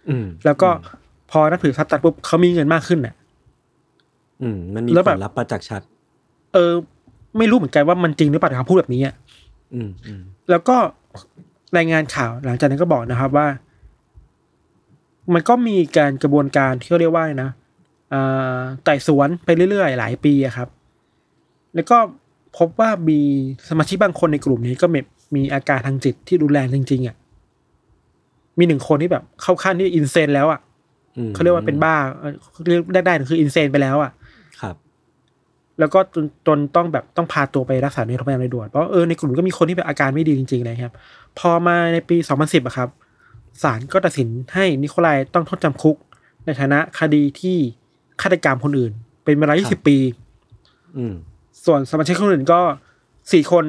อืมแล้วก็พอนับถือซาตานปุ๊บเขามีเงินมากขึ้นอะ อืมมันมีแล้วผแบบ ลลัพธ์ประจักษ์ชัด เออ ไม่รู้เหมือนกันว่ามันจริงหรือเปล่าแต่เขาพูดแบบนี้อะ อืมอืมแล้วก็รายงานข่าวหลังจากนั้นก็บอกนะครับว่า มันก็มีการกระบวนการที่เขาเรียกว่าไงนะอ่าไต่สวนไปเรื่อยๆ หลายปีอะครับ แล้วก็พบว่ามีสมาชิกบางคนในกลุ่มนี้ก็มีมีอาการทางจิตที่รุนแรงจริงๆอะมีหนึ่งคนที่แบบเข้าขั้นที่อินเซนแล้วอะอืมเขาเรียกว่าเป็นบ้าเอ่อเขาเรียกได้ได้คืออินเซนไปแล้วอะครับ แล้วก็จนจนต้องแบบต้องพาตัวไปรักษาในโรงพยาบาลโดยด่วนเพราะเออในกลุ่มก็มีคนที่แบบอาการไม่ดีจริงๆเลยครับ พอมาในปี 2010อะครับศาลก็ตัดสินให้นิโคลายต้องโทษจำคุก ในฐานะคดีที่ฆาตกรรมคนอื่น เป็นเวลาครับ20 ปีอืมส่วนสมาชิกคนอื่นก็สี่คน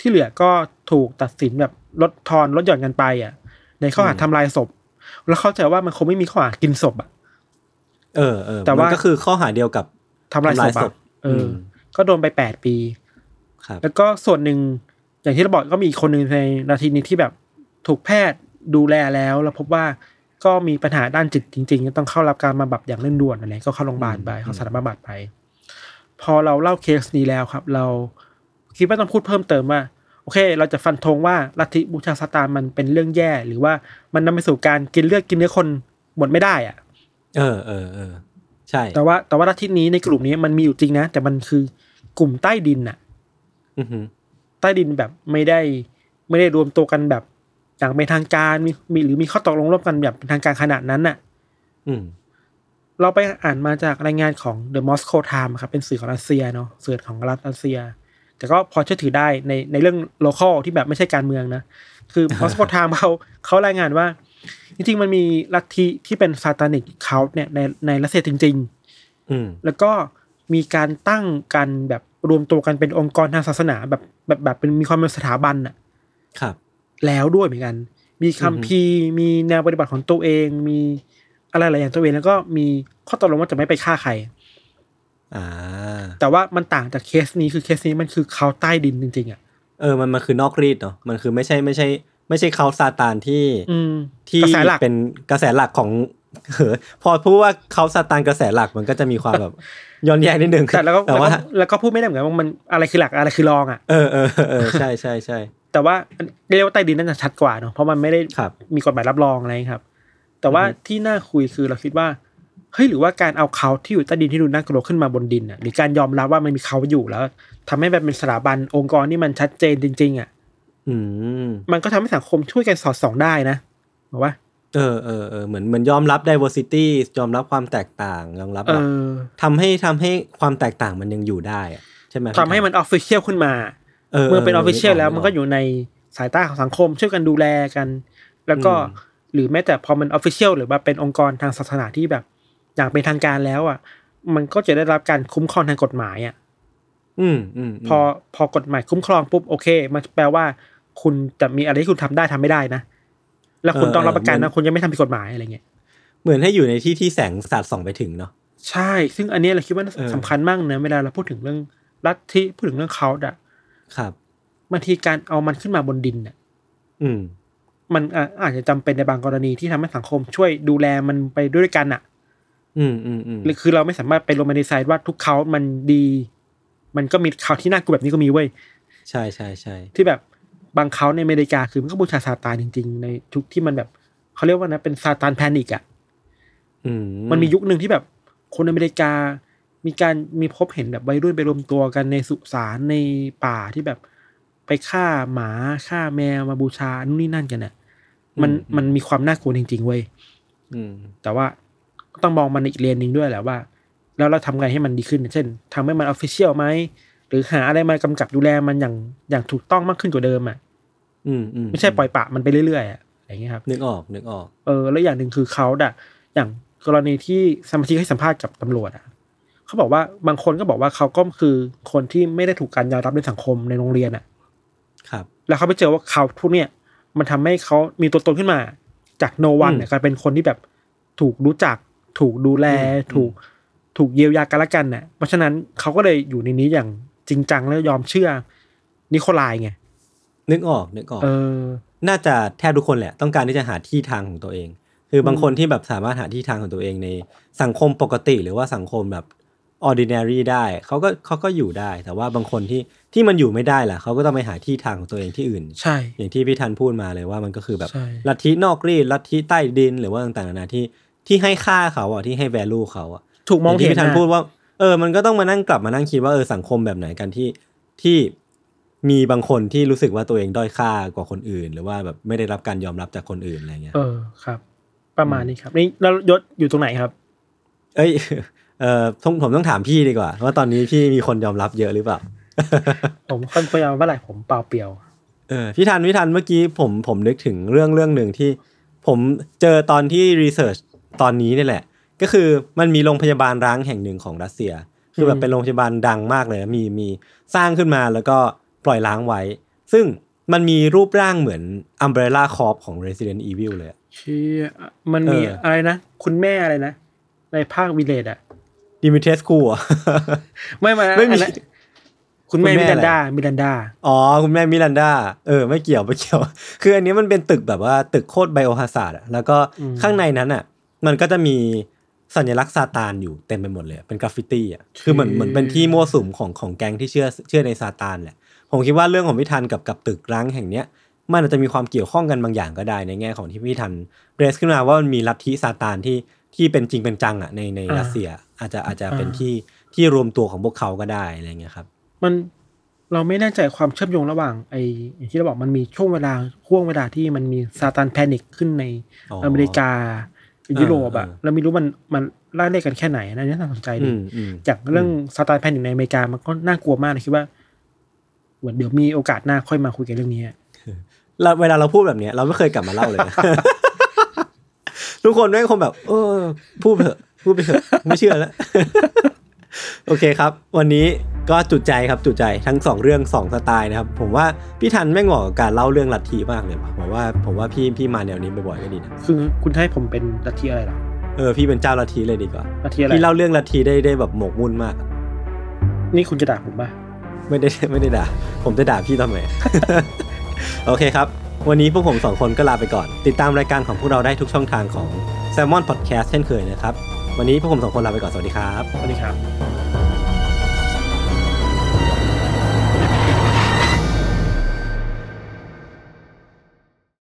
ที่เหลือก็ถูกตัดสินแบบลดทอนลดหย่อนกันไป อะ ในข้อหาอืมทำลายศพ แล้วเข้าใจว่ามันคงไม่มีข้อหากินศพอะเออเออแต่ว่านก็คือข้อหาเดียวกับทำลายศพ ทำลายศอะพเอออมก็โดนไปแปดปี ครับ แล้วก็ส่วนหนึ่งอย่างที่เราบอกก็มีอีกคนหนึ่งในนาทีนี้ที่แบบถูกแพทย์ดูแลแล้ว แล้วพบว่าก็มีปัญหาด้านจิตจริงๆก็ต้องเข้ารับการบำบัดอย่างเร่งด่วนอะไรก็เข้าโรงพยาบาลไปเข้าสถานบำบัดไป พอเราเล่าเคสนี้แล้วครับ เราคิดว่าต้องพูดเพิ่มเติมว่าโอเค เราจะฟันธงว่าลัทธิบูชาซาตานมันเป็นเรื่องแย่ หรือว่ามันนำไปสู่การกินเลือดกินเนื้อคนหมดไม่ได้อะเออเออเออ ใช่ แต่ว่าแต่ว่าลัทธินี้ในกลุ่มนี้มันมีอยู่จริงนะ แต่มันคือกลุ่มใต้ดินน่ะอือหือใต้ดินแบบไม่ได้ ไม่ได้รวมตัวกันแบบอย่างเป็นทางการมีมีหรือมีข้อตกลงร่วมกันแบบเป็นทางการขนาดนั้นน่ะ อืม เราไปอ่านมาจากรายงานของ The Moscow Times ครับ เป็นสื่อของรัสเซียเนาะสื่อของรัฐรัสเซีย แต่ก็พอเชื่อถือได้ในในเรื่อง local ที่แบบไม่ใช่การเมืองนะคือ Moscow Times เขาเขารายงานว่า จริงๆ มันมีลัทธิที่เป็นซาตานิกเขาเนี่ยในในรัสเซียจริง ๆ อืมแล้วก็มีการตั้งกันแบบรวมตัวกันเป็นองค์กรทางศาสนาแบบแบบแบบเป็นมีความเป็นสถาบันอะครับ แล้วด้วยเหมือนกัน มีคัมภีร์มีแนวปฏิบัติของตัวเอง มีอะไรหลายอย่างตัวเองแล้วก็มีข้อตกลงว่าจะไม่ไปฆ่าใครอ่า แต่ว่ามันต่างจากเคสนี้คือเคสนี้มันคือเขาใต้ดินจริงๆอะเออมันมันคือนอกรีดเนาะมันคือไม่ใช่ไม่ใช่ ไม่ใช่เขาซาตานที่อืมที่กระแสหลักเป็นกระแสหลักของเออพอพูดว่าเขาซาตานกระแสหลักมันก็จะมีความแบบย้อนแย้งนิดนึงแต่แล้วก็แต่แล้วว่าก็แล้วก็พูดไม่ได้เหมือนกันว่ามันอะไรคือหลักอะไรคือรองอะเออเออเออใช่ใช่ใช่แต่ว่าเรียกว่าใต้ดินน่าจะชัดกว่าเนาะเพราะมันไม่ได้ครับมีกฎหมายรับรองอะไรครับ แต่ว่าอือฮึที่น่าคุยคือเราคิดว่าเฮ้ยหรือว่าการเอาเขาที่อยู่ใต้ดินที่ดูน่ากลัวขึ้นมาบนดินอะหรือการยอมรับว่ามันมีเขาอยู่แล้วทำให้มันเป็นสถาบันองค์กรที่มันชัดเจนจริง ๆอะอื มมันก็ทำให้สังคมช่วยกันสอดส่องได้นะบอกว่า เออเออเออเหมือนเหมือนยอมรับ diversity ยอมรับความแตกต่างยอมรับเอแบบอทำให้ทำให้ความแตกต่างมันยังอยู่ได้อะใช่ไหมทำให้มัน official ขึ้นมาเออเมื่อเป็น official กแล้วมันก็อยู่ในสายตาของสังคม ช่วยกันดูแลกัน แล้วก็อืมหรือแม้แต่พอมัน official หรือว่าเป็นองค์กรทางศาสนาที่แบบ อย่างเป็นทางการแล้วอะ มันก็จะได้รับการคุ้มครองทางกฎหมายอะ อืมอืมมพอพอกฎหมายคุ้มครองปุ๊บโอเค มันแปลว่า คุณจะมีอะไรที่คุณทำได้ทำไม่ได้นะ แล้วคุณต้องรับประกันนะคุณยังไม่ทำผิดกฎหมายอะไรเงี้ยเหมือนให้อยู่ในที่ที่แสงสาดส่องไปถึงเนาะใช่ ซึ่งอันเนี้ยเราคิดว่าเออสำคัญมากนะเวลาเราพูดถึงเรื่องลัทธิพูดถึงเรื่องเขาอะครับบางทีการเอามันขึ้นมาบนดินน่ะ อืม มันอะอาจจะจำเป็นในบางกรณีที่ทำให้สังคมช่วยดูแลมันไปด้วยกันอะ อืมอืมอืมหรือคือเราไม่สามารถไปโรแมนติไซด์ว่าทุกเขามันดี มันก็มีเขาที่น่ากลัวแบบนี้ก็มีเว้ย ใช่ใช่ใช่ที่แบบ บางเขาในอเมริกาคือมันก็บูชาซาตานจริง ๆ ในทุกที่มันแบบเขาเรียกว่านะเป็นซาตานแพนิกอะอืมมันมียุคหนึ่งที่แบบ คนอเมริกา มีการมีพบเห็นแบบวัยรุ่นไปรวมตัวกันในสุสานในป่าที่แบบไปฆ่าหมาฆ่าแมวมาบูชานู่นนี่นั่นกันน่ะมันมันมีความน่ากลัวจริง ๆ เว้ยอืมแต่ว่าก็ต้องมองมันในอีกเลนหนึ่งด้วยแหละว่า แล้วเราทำไงให้มันดีขึ้น เช่นทำให้มันออฟฟิเชียลไหมหรือหาอะไรมากำกับดูแลมันอย่างอย่างถูกต้องมากขึ้นกว่าเดิมอะ อืมอืมไม่ใช่ปล่อยปละมันไปเรื่อยๆอะอะไรอย่างเงี้ยครับนึกออกนึกออกเออแล้วอย่างหนึ่งคือเขาอะอย่างกรณีที่สมาชิกให้สัมภาษณ์กับตำรวจอะเขาบอกว่าบางคนก็บอกว่าเขาก็คือคนที่ไม่ได้ถูกการยอมรับในสังคมในโรงเรียนอะครับ แล้วเขาไปเจอว่าเขาพวกเนี้ยมันทำให้เขามีตัวตนขึ้นมา จากโนวันอืมเนี่ยกลายเป็นคนที่แบบถูกรู้จัก ถูกดูแลอืมถูกถูกเยียวยากันละกันน่ะ เพราะฉะนั้นเขาก็เลยอยู่ในนี้อย่างจริงจังแล้วยอมเชื่อนิโคลายไง นึกออกนึกออกเออน่าจะแทบทุกคนแหละ ต้องการที่จะหาที่ทางของตัวเอง คือบางคนที่แบบสามารถหาที่ทางของตัวเองในสังคมปกติหรือว่าสังคมแบบ ordinary ได้เขาก็เขาก็อยู่ได้ แต่ว่าบางคนที่ที่มันอยู่ไม่ได้ล่ะเขาก็ต้องไปหาที่ทางของตัวเองที่อื่น ใช่ อย่างที่พี่ทันพูดมาเลยว่ามันก็คือแบบใช่ลัทธินอกรีดลัทธิใต้ดินหรือว่าต่างๆนานาที่ที่ให้ค่าเขาอะที่ให้ value เขาอะถูกมองย่าที่เห็นพี่ทันนะพูดว่าเออ มันก็ต้องมานั่งกลับมานั่งคิดว่าเออสังคมแบบไหนกันที่ที่ มีบางคนที่รู้สึกว่าตัวเองด้อยค่ากว่าคนอื่น หรือว่าแบบไม่ได้รับการยอมรับจากคนอื่นอะไรเงี้ย เออครับ ประมาณนี้ครับนี่แล้วยศอยู่ตรงไหนครับ เอ้ยเออผมผมต้องถามพี่ดีกว่าว่าตอนนี้พี่มีคนยอมรับเยอะหรือเปล่า ผมคนพยายามเมื่อไหร่ผมเปล่าเปลี่ยวเออพี่ทันพี่ทันเมื่อกี้ผมผมนึกถึงเรื่องเรื่องหนึ่งที่ ผมเจอตอนที่รีเสิร์ชตอนนี้นี่แหละ ก็คือมันมีโรงพยาบาลร้างแห่งหนึ่งของรัสเซีย คือแบอืบมเป็นโรงพยาบาลดังมากเลย มีมีสร้างขึ้นมาแล้วก็ ปล่อยล้างไว้ ซึ่งมันมีรูปร่างเหมือน Umbrella Corp ของ Resident Evil เลยอะเชี่ยมันมีเออออะไรนะ คุณแม่อะไรนะ ในภาควิเลตอะ Dimitrescu อะไม่มาไม่มีอันนั้นคุณแม่คุณแม่มิรันดาอะไรมิรันดา อ๋อ คุณแม่มิรันดา เออ ไม่เกี่ยว ไม่เกี่ยว คืออันนี้มันเป็นตึกแบบว่าตึกโคตร biohazard แล้วก็อืมข้างในนั้นอะ มันก็จะมีสัญลักษณ์ซาตานอยู่เต็มไปหมดเลย เป็นกราฟฟิตี้อะ คือเหมือนเหมือนเป็นที่มั่วสุมของของแก๊งที่เชื่อเชื่อในซาตานแหละ ผมคิดว่าเรื่องของพี่ทันกับกับตึกร้างแห่งเนี้ยมันอาจจะมีความเกี่ยวข้องกันบางอย่างก็ได้ในแง่ของที่พี่ทัน raise ขึ้นมาว่ามันมีลัทธิซาตานที่ที่เป็นจริงเป็นจังอะในในอ่ารัสเซียอาจจะอาจจะเป็นอ่าที่ที่รวมตัวของพวกเขาก็ได้อะไรเงี้ยครับ มันเราไม่แน่ใจความเชื่อมโยงระหว่างไออย่างที่เราบอกมันมีช่วงเวลาห่วงเวลาที่มันมีซาตาน panic ขึ้นในอ๋ออเมริกายุโรปอะเออเราไม่รู้มันมันไล่เรียกกันแค่ไหนนะอันนี้น่าสนใจอืดีมอืมอย่างเรื่องซาตาน panic ในอเมริกามันก็น่ากลัวมากนะคิดว่า เหมือนเดี๋ยวมีโอกาสหน้าค่อยมาคุยกันเรื่องนี้อะเราเวลาเราพูดแบบเนี้ยเราไม่เคยกลับมาเล่าเลยนะทุกคนไม่งคงแบบ เออ พูดไปเถอะพูดไปเถอะไม่เชื่อแล้ว โอเคครับ วันนี้ก็จุดใจครับจุดใจทั้งสองเรื่องสองสไตล์นะครับ ผมว่าพี่ทันแม่งเหมาะกับการเล่าเรื่องลัทธิมากเลยว่ะผมว่าผมว่าพี่พี่มาแนวนี้บ่อยๆก็ดีนะคือคุณให้ผมเป็นลัทธิอะไรเหรอเออพี่เป็นเจ้าลัทธิเลยดีกว่าลัทธิอะไรพี่เล่าเรื่องลัทธิได้ได้แบบหมกมุ่นมากอะนี่คุณจะด่าผมป่ะ ไม่ได้ไม่ได้ด่า ผมจะด่าพี่ทำไม โอเคครับ วันนี้พวกผมสองคนก็ลาไปก่อน ติดตามรายการของพวกเราได้ทุกช่องทางของ s ซ l m o n Podcast เช่นเคยนะครับ วันนี้พวกผมสองคนลาไปก่อน สวัสดีครับ สวัสดีครับ